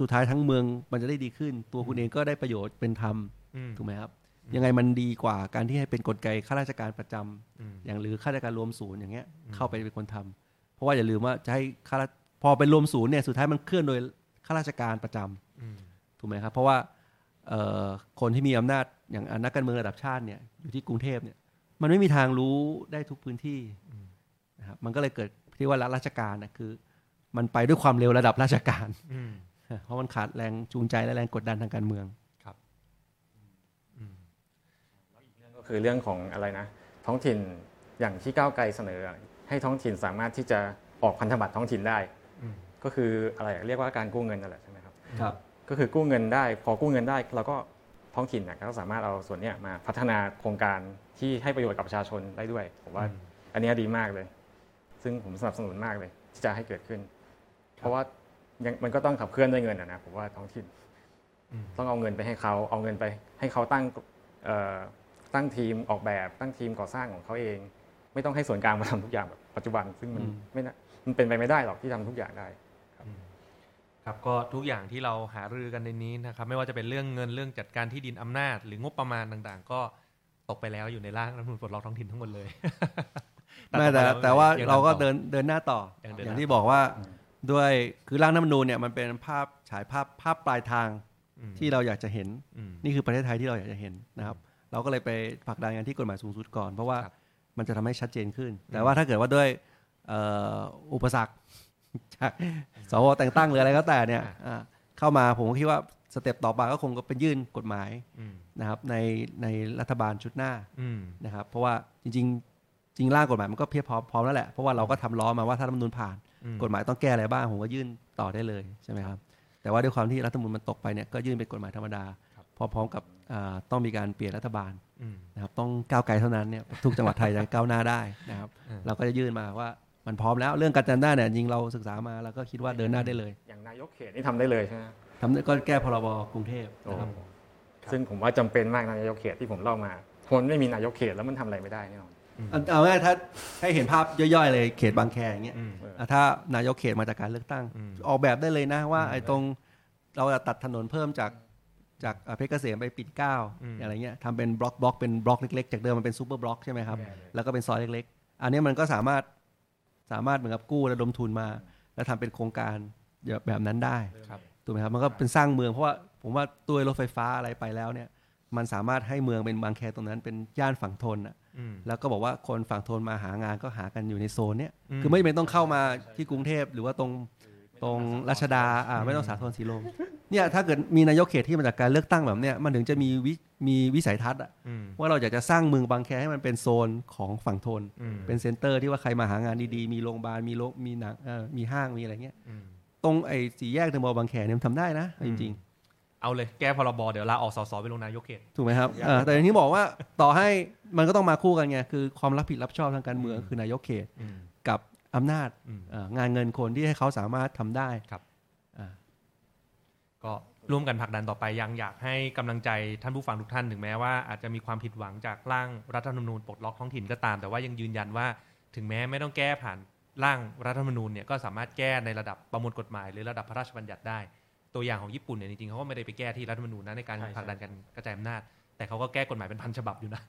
สุดท้ายทั้งเมืองมันจะได้ดีขึ้น ตัวคุณเองก็ได้ประโยชน์เป็นธรรมอืมถูกไหมครับ ยังไงมันดีกว่าการที่ให้เป็นกลไกข้าราชการประจำอืมอย่างหรือข้าราชการรวมศูนย์อย่างเงี้ยอืมเข้าไปเป็นคนทำเพราะว่าอย่าลืมว่าจะให้ข้าราชพอเป็นรวมศูนย์เนี่ยสุดท้ายมันเคลื่อนโดยข้าราชการประจำอืมถูกไหมครับ เพราะว่าเอ่อคนที่มีอำนาจอย่างนักการเมืองระดับชาติเนี่ยอยู่ที่กรุงเทพเนี่ยมันไม่มีทางรู้ได้ทุกพื้นที่นะครับมันก็เลยเกิด ที่ว่ารัฐราชการนะคือ มันไปด้วยความเร็วระดับราชการอืมเพราะมันขาดแรงจูงใจและแรงกดดันทางการเมืองอืมก็คือเรื่องของอะไรนะ ท้องถิ่นจอย่างที่ก้าวไกลเสนอ ให้ท้องถิ่นสามารถที่จะออกพันธบัตรท้องถิ่นได้อืมก็คืออะไรเรียกว่าการกู้เงินนั่นแหละใช่ไหมครับครับ ก็คือกู้เงินได้ พอกู้เงินได้เราก็ท้องถิ่นเนี่ยก็สามารถเอาส่วนเนี้ยมาพัฒนาโครงการที่ให้ประโยชน์กับประชาชนได้ด้วยผมว่าอืมอันเนี้ยดีมากเลย ซึ่งผมสนับสนุนมากเลย ที่จะให้เกิดขึ้น เพราะว่ายังมันก็ต้องขับเคลื่อนด้วยเงินอะนะผมว่าท้องถิ่นอืมต้องเอาเงินไปให้เขาเอาเงินไป ให้เขาตั้งเอ่อตั้งทีมออกแบบตั้งทีมก่อสร้างของเขาเอง ไม่ต้องให้ส่วนกลางมาทำทุกอย่างแบบปัจจุบัน ซึ่งมันอืมไม่น่ามันเป็นไปไม่ได้หรอกที่ทำทุกอย่างได้ครับก็ทุกอย่างที่เราหารือกันในนี้นะครับ ไม่ว่าจะเป็นเรื่องเงินเรื่องจัดการที่ดินอำนาจ หรืองบประมาณต่างๆ ก็ตกไปแล้วอยู่ในร่างรัฐธรรมนูญปลดล็อกท้องถิ่นทั้งหมดเลย ไม่แต่ต่อไปแต่ว่ายังเราก็ต่อเดินเดินหน้าต่อยังเดินอย่างหน้าที่บอกว่าด้วยคือร่างรัฐธรรมนูญเนี่ยมันเป็นภาพฉายภาพภาพปลายทางอืมที่เราอยากจะเห็นอืมนี่คือประเทศไทยที่เราอยากจะเห็นนะครับ เราก็เลยไปผลักดันกันที่กฎหมายสูงสุดก่อน เพราะว่าครับมันจะทำให้ชัดเจนขึ้น แต่ว่าถ้าเกิดว่าด้วยเอ่ออุปสรรคจากสวแต่งตั้งหรืออะไรก็แต่เนี่ยอ่าเข้ามาผมก็คิดว่าสเต็ปต่อไปก็คงก็เป็นยื่นกฎหมายอืมนะครับในในรัฐบาลชุดหน้าอืมนะครับ เพราะว่าจริง ๆ จริงร่างกฎหมายมันก็เพียบพร้อมพร้อมแล้วแหละเพราะว่าเราก็ทำล้อมาว่าถ้ารัฐธรรมนูญผ่านอืมกฎหมายต้องแก้อะไรบ้างผมก็ยื่นต่อได้เลยใช่ไหมครับแต่ว่าด้วยความที่รัฐธรรมนูญมันตกไปเนี่ยก็ยื่นเป็นกฎหมายธรรมดาครับพร้อมๆกับอ่าต้องมีการเปลี่ยนรัฐบาลอืมนะครับต้องก้าวไกลเท่านั้นเนี่ยทุกจังหวัดไทยจะก้าวหน้าได้นะครับอืมเราก็จะยื่นมาว่ามันพร้อมแล้วเรื่องการจัดหน้าเนี่ยจริงเราศึกษามาแล้วก็คิดว่าเดินหน้าได้เลย อย่างนายกเขตนี่ทำได้เลยใช่ไหมทำได้ก็แก้พรบกรุงเทพนะครับโอ้ซึ่งผมว่าจำเป็นมากนะนายกเขตที่ผมเล่ามาคนไม่มีนายกเขตแล้วมันทำอะไรไม่ได้แน่นอน เอาเอาง่ายๆถ้าให้เห็นภาพย่อยๆเลยเขตบางแคอย่างเงี้ยอืมอะถ้านายกเขตมาจากการเลือกตั้งอืมออกแบบได้เลยนะว่าอืมไอ้ตรงเราจะตัดถนนเพิ่มจากจากอะเพชรเกษมไปปิ่นเกล้าอืมอะไรเงี้ยทำเป็น block block เป็นบล็อกเล็กๆ จากเดิมมันเป็น superblock ใช่ไหมครับได้เลยแล้วก็เป็นซอยเล็กๆ อันนี้มันก็สามารถสามารถเหมือนกับกู้ระดมทุนมา แล้วทำเป็นโครงการแบบนั้นได้ครับถูกไหมครับมันก็เป็นสร้างเมืองเพราะว่าผมว่าตัวรถไฟฟ้าอะไรไปแล้วเนี่ย มันสามารถให้เมืองเป็นบางแคตรงนั้นเป็นย่านฝั่งธนอะอืมแล้วก็บอกว่าคนฝั่งธนมาหางานก็หากันอยู่ในโซนเนี้ยอืมคือไม่จำเป็นต้องเข้ามาที่กรุงเทพหรือว่าตรงตรงรัชดาอ่าไม่ต้องสาทรสีลมเนี่ยถ้าเกิดมีนายกเขตที่มาจากการเลือกตั้งแบบเนี้ยมันถึงจะมีวิมีวิสัยทัศน์อะอืมว่าเราอยากจะสร้างเมืองบางแคให้มันเป็นโซนของฝั่งธนอืมเป็น center ที่ว่าใครมาหางานดีๆ มีโรงพยาบาลมีโรงมีหนังเอ่อมีห้างมีอะไรเงี้ยอืมตรงไอ้สี่แยกเดอะมอลล์บางแคเนี่ยมันทำได้นะจริงๆ เอาเลยแก้พรบเดี๋ยวลาออกสสไปลงนายกเขตถูกไหมครับเอ่อแต่อย่างที่บอกว่าต่อให้มันก็ต้องมาคู่กันไงคือความรับผิดรับชอบทางการเมืองอืมคือนายกเขตอืมกับอำนาจอืมเอ่องานเงินคนที่ให้เขาสามารถทำได้ครับอ่าก็ร่วมกันผลักดันต่อไปยังอยากให้กำลังใจท่านผู้ฟังทุกท่านถึงแม้ว่าอาจจะมีความผิดหวังจากร่างรัฐธรรมนูญปลดล็อกท้องถิ่นก็ตาม แต่ว่ายังยืนยันว่าถึงแม้ไม่ต้องแก้ผ่านร่างรัฐธรรมนูญเนี่ยก็สามารถแก้ในระดับประมวลกฎหมาย หรือระดับพระราชบัญญัติได้ ตัวอย่างของญี่ปุ่นเนี่ยจริงๆเขาก็ไม่ได้ไปแก้ที่รัฐธรรมนูญนะในการใช่ใช่ผลักดันการกระจายอำนาจ แต่เขาก็แก้กฎหมายเป็นพันฉบับอยู่นะ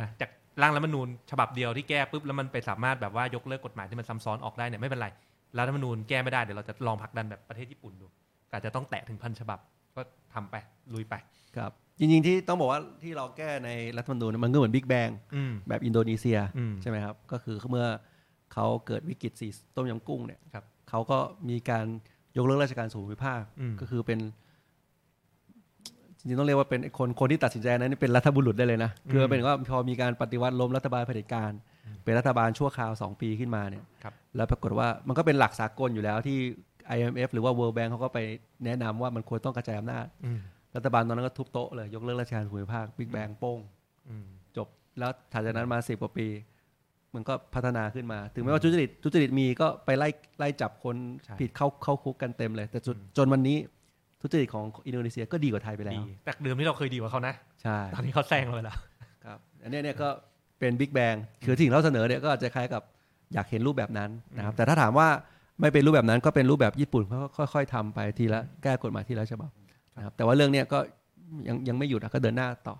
นะจากร่างรัฐธรรมนูญฉบับเดียวที่แก้ปุ๊บแล้วมันไปสามารถแบบว่ายกเลิกกฎหมายที่มันซ้ำซ้อนออกได้เนี่ยไม่เป็นไรรัฐธรรมนูญแก้ไม่ได้เดี๋ยวเราจะลองผลักดันแบบประเทศญี่ปุ่นดูอาจจะต้องแตะถึงพันฉบับก็ทำไปลุยไปครับจริงๆที่ต้องบอกว่าที่เราแก้ในรัฐธรรมนูญมันก็เหมือนบิ๊กแบงอืมแบบอินโดนีเซียอืมใช่ไหมครับก็คือเมื่อเขาเกิดวิกฤตสีต้มยำกุ้งเนี่ยครับเขาก็มีการ ยกเลิกราชการส่วนภูมิภาคอืมก็คือเป็นจริงๆต้องเรียกว่าเป็นคนคนที่ตัดสินใจนั้นนี่เป็นรัฐบุรุษได้เลยนะคือมันเป็นว่าพอมีการปฏิวัติล้มรัฐบาลเผด็จการ เป็นรัฐบาลชั่วคราว 2 ปีขึ้นมาเนี่ยครับแล้วปรากฏว่ามันก็เป็นหลักสากลอยู่แล้วที่ IMF หรือว่า World Bank เขาก็ไปแนะนำว่ามันควรต้องกระจายอำนาจอืมรัฐบาลตอนนั้นก็ทุบโต๊ะเลย ยกเลิกราชการภูมิภาคบิ๊กแบงโป้งอืมจบแล้วถัดจากนั้นมาสิบกว่าปี มันก็พัฒนาขึ้นมา ถึงแม้ว่าทุจริตทุจริตมีก็ไปไล่ไล่จับคนใช่ผิดเข้าเข้าคุกกันเต็มเลย แต่จนอืมจนวันนี้ทุจริตของอินโดนีเซียก็ดีกว่าไทยไปแล้ดีวแต่เดิมที่เราเคยดีกว่าเขานะใช่ตอนนี้เขาแซงเราไปแล้วครับอันเนี้ยเนี่ยก็เป็นบิ๊กแบงคือสิ่งเราเสนอเนี่ยก็อาจจะคล้ายกับอยากเห็นรูปแบบนั้นนะครับแต่ถ้าถามว่าไม่เป็นรูปแบบนั้นก็เป็นรูปแบบญี่ปุ่นเขาก็ค่อย ๆทำไปทีละแก้กฎหมายทีละฉบับนะครับแต่ว่าเรื่องเนี้ยก็ยังยังไม่หยุดอะก็เดินหน้าต่อ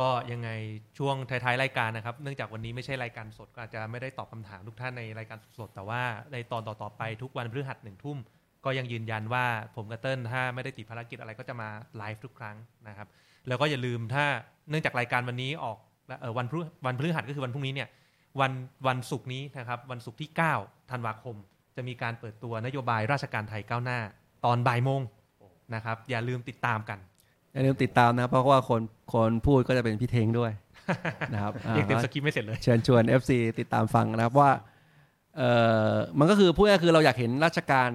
ก็ยังไงช่วงท้ายๆรายการนะครับ เนื่องจากวันนี้ไม่ใช่รายการสดก็อาจจะไม่ได้ตอบคำถามทุกท่านในรายการสดแต่ว่าในตอนต่อๆไปทุกวันพฤหัสหนึ่งทุ่มก็ยังยืนยันว่าผมกับเติ้ลถ้าไม่ได้ติดภารกิจอะไรก็จะมาไลฟ์ทุกครั้งนะครับ แล้วก็อย่าลืมถ้าเนื่องจากรายการวันนี้ออกวันพฤวันพฤหัสก็คือวันพรุ่งนี้เนี่ยวันวันศุกร์นี้นะครับวันศุกร์ที่ 9 ธันวาคม จะมีการเปิดตัวนโยบายราชการไทยก้าวหน้า ตอนบ่ายโมงนะครับอย่าลืมติดตามกัน อย่าลืมติดตามนะเพราะว่าคนคนพูดก็จะเป็นพี่เทงด้วยนะครับยังเต็มอ่าสคริปต์ไม่เสร็จเลย เชิญชวน FC ติดตามฟังนะครับว่าเออมันก็คือพูดง่ายๆคือเราอยากเห็นราชการ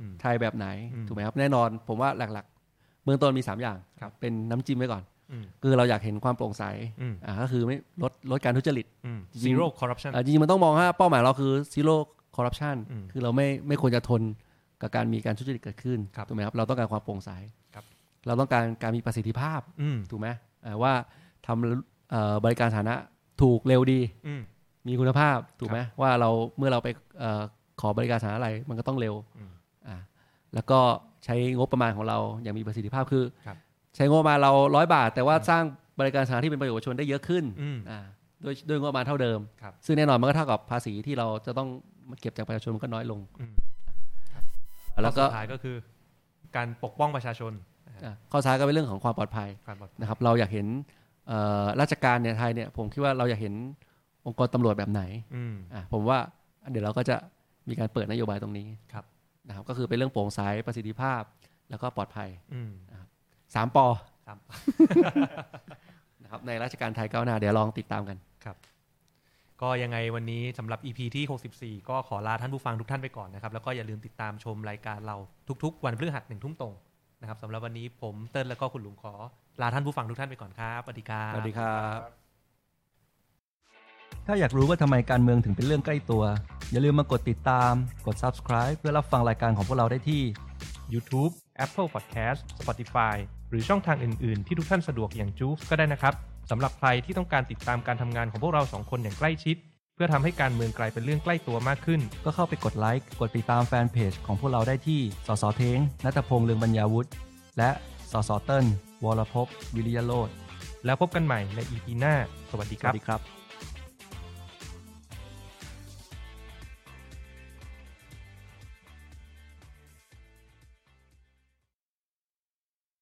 อืมไทยแบบไหนอืมถูกไหมครับแน่นอนผมว่าหลักๆ เบื้องต้นมี 3 อย่างครับเป็นน้ำจิ้มไว้ก่อนอืมคือเราอยากเห็นความโปร่งใสอืมอ่าก็คือไม่ลดลดการทุจริตอืมจริง zero corruption อ่าจริงๆมันต้องมองว่าเป้าหมายเราคือ zero corruption อืมคือเราไม่ไม่ควรจะทนกับการมีการทุจริตเกิดขึ้นครับถูกไหมครับเราต้องการความโปร่งใสครับ เราต้องการการมีประสิทธิภาพอืมถูกไหมอ่าว่าทำเอ่อบริการสาธารณะถูกเร็วดีอืมมีคุณภาพถูกไหมว่าเราเมื่อเราไปเออขอบริการสาธารณะอะไรมันก็ต้องเร็วอืมอ่าแล้วก็ใช้งบประมาณของเราอย่างมีประสิทธิภาพคือครับใช้งบประมาณเราร้อยบาท แต่ว่าสร้างบริการสาธารณะที่เป็นประโยชน์กับชนได้เยอะขึ้นอืมอ่าด้วยด้วยงบประมาณเท่าเดิมครับซึ่งแน่นอนมันก็เท่ากับภาษีที่เราจะต้องเก็บจากประชาชนมันก็น้อยลงอืมแล้วก็ข้อสุดท้ายก็คือ การปกป้องประชาชนอ่า ข้อท้ายก็เป็นเรื่องของความปลอดภัยความปลอดภัยนะครับ เราอยากเห็นเอ่อราชการเนี่ยไทยเนี่ยผมคิดว่าเราอยากเห็นองค์กรตำรวจแบบไหนอืมอะผมว่าเดี๋ยวเราก็จะมีการเปิดนโยบายตรงนี้ครับนะครับก็คือเป็นเรื่องโปร่งใสประสิทธิภาพ แล้วก็ปลอดภัยอืมสามปอครับนะครับในราชการไทยก้าวหน้าเดี๋ยวลองติดตามกันก็ยังไงวันนี้สำหรับ EP ที่ 64 ก็ขอลาท่านผู้ฟังทุกท่านไปก่อนนะครับ แล้วก็อย่าลืมติดตามชมรายการเราทุกๆ วันพฤหัสหนึ่งทุ่มตรง นะครับสำหรับวันนี้ผมเติ้ลแล้วก็คุณลุงขอ ลาท่านผู้ฟังทุกท่านไปก่อนครับสวัสดีครับสวัสดีครับ ถ้าอยากรู้ว่าทำไมการเมืองถึงเป็นเรื่องใกล้ตัว อย่าลืมมากดติดตาม กด subscribe เพื่อรับฟังรายการของพวกเราได้ที่ YouTube Apple Podcast Spotify หรือช่องทางอื่น ๆ ที่ทุกท่านสะดวกอย่างจูฟก็ได้นะครับสำหรับใครที่ต้องการติดตามการทำงานของพวกเราสองคนอย่างใกล้ชิด เพื่อทำให้การเมืองกลายเป็นเรื่องใกล้ตัวมากขึ้น ก็เข้าไปกดไลค์ กดติดตามแฟนเพจของพวกเราได้ที่ สสเทงนัตพงษ์เลืองบรรยาวุฒิ และสสเติ้ลวรภพวิริยโรธแล้วพบกันใหม่ใน EP หน้า สวัสดีสครัวับสดีครับ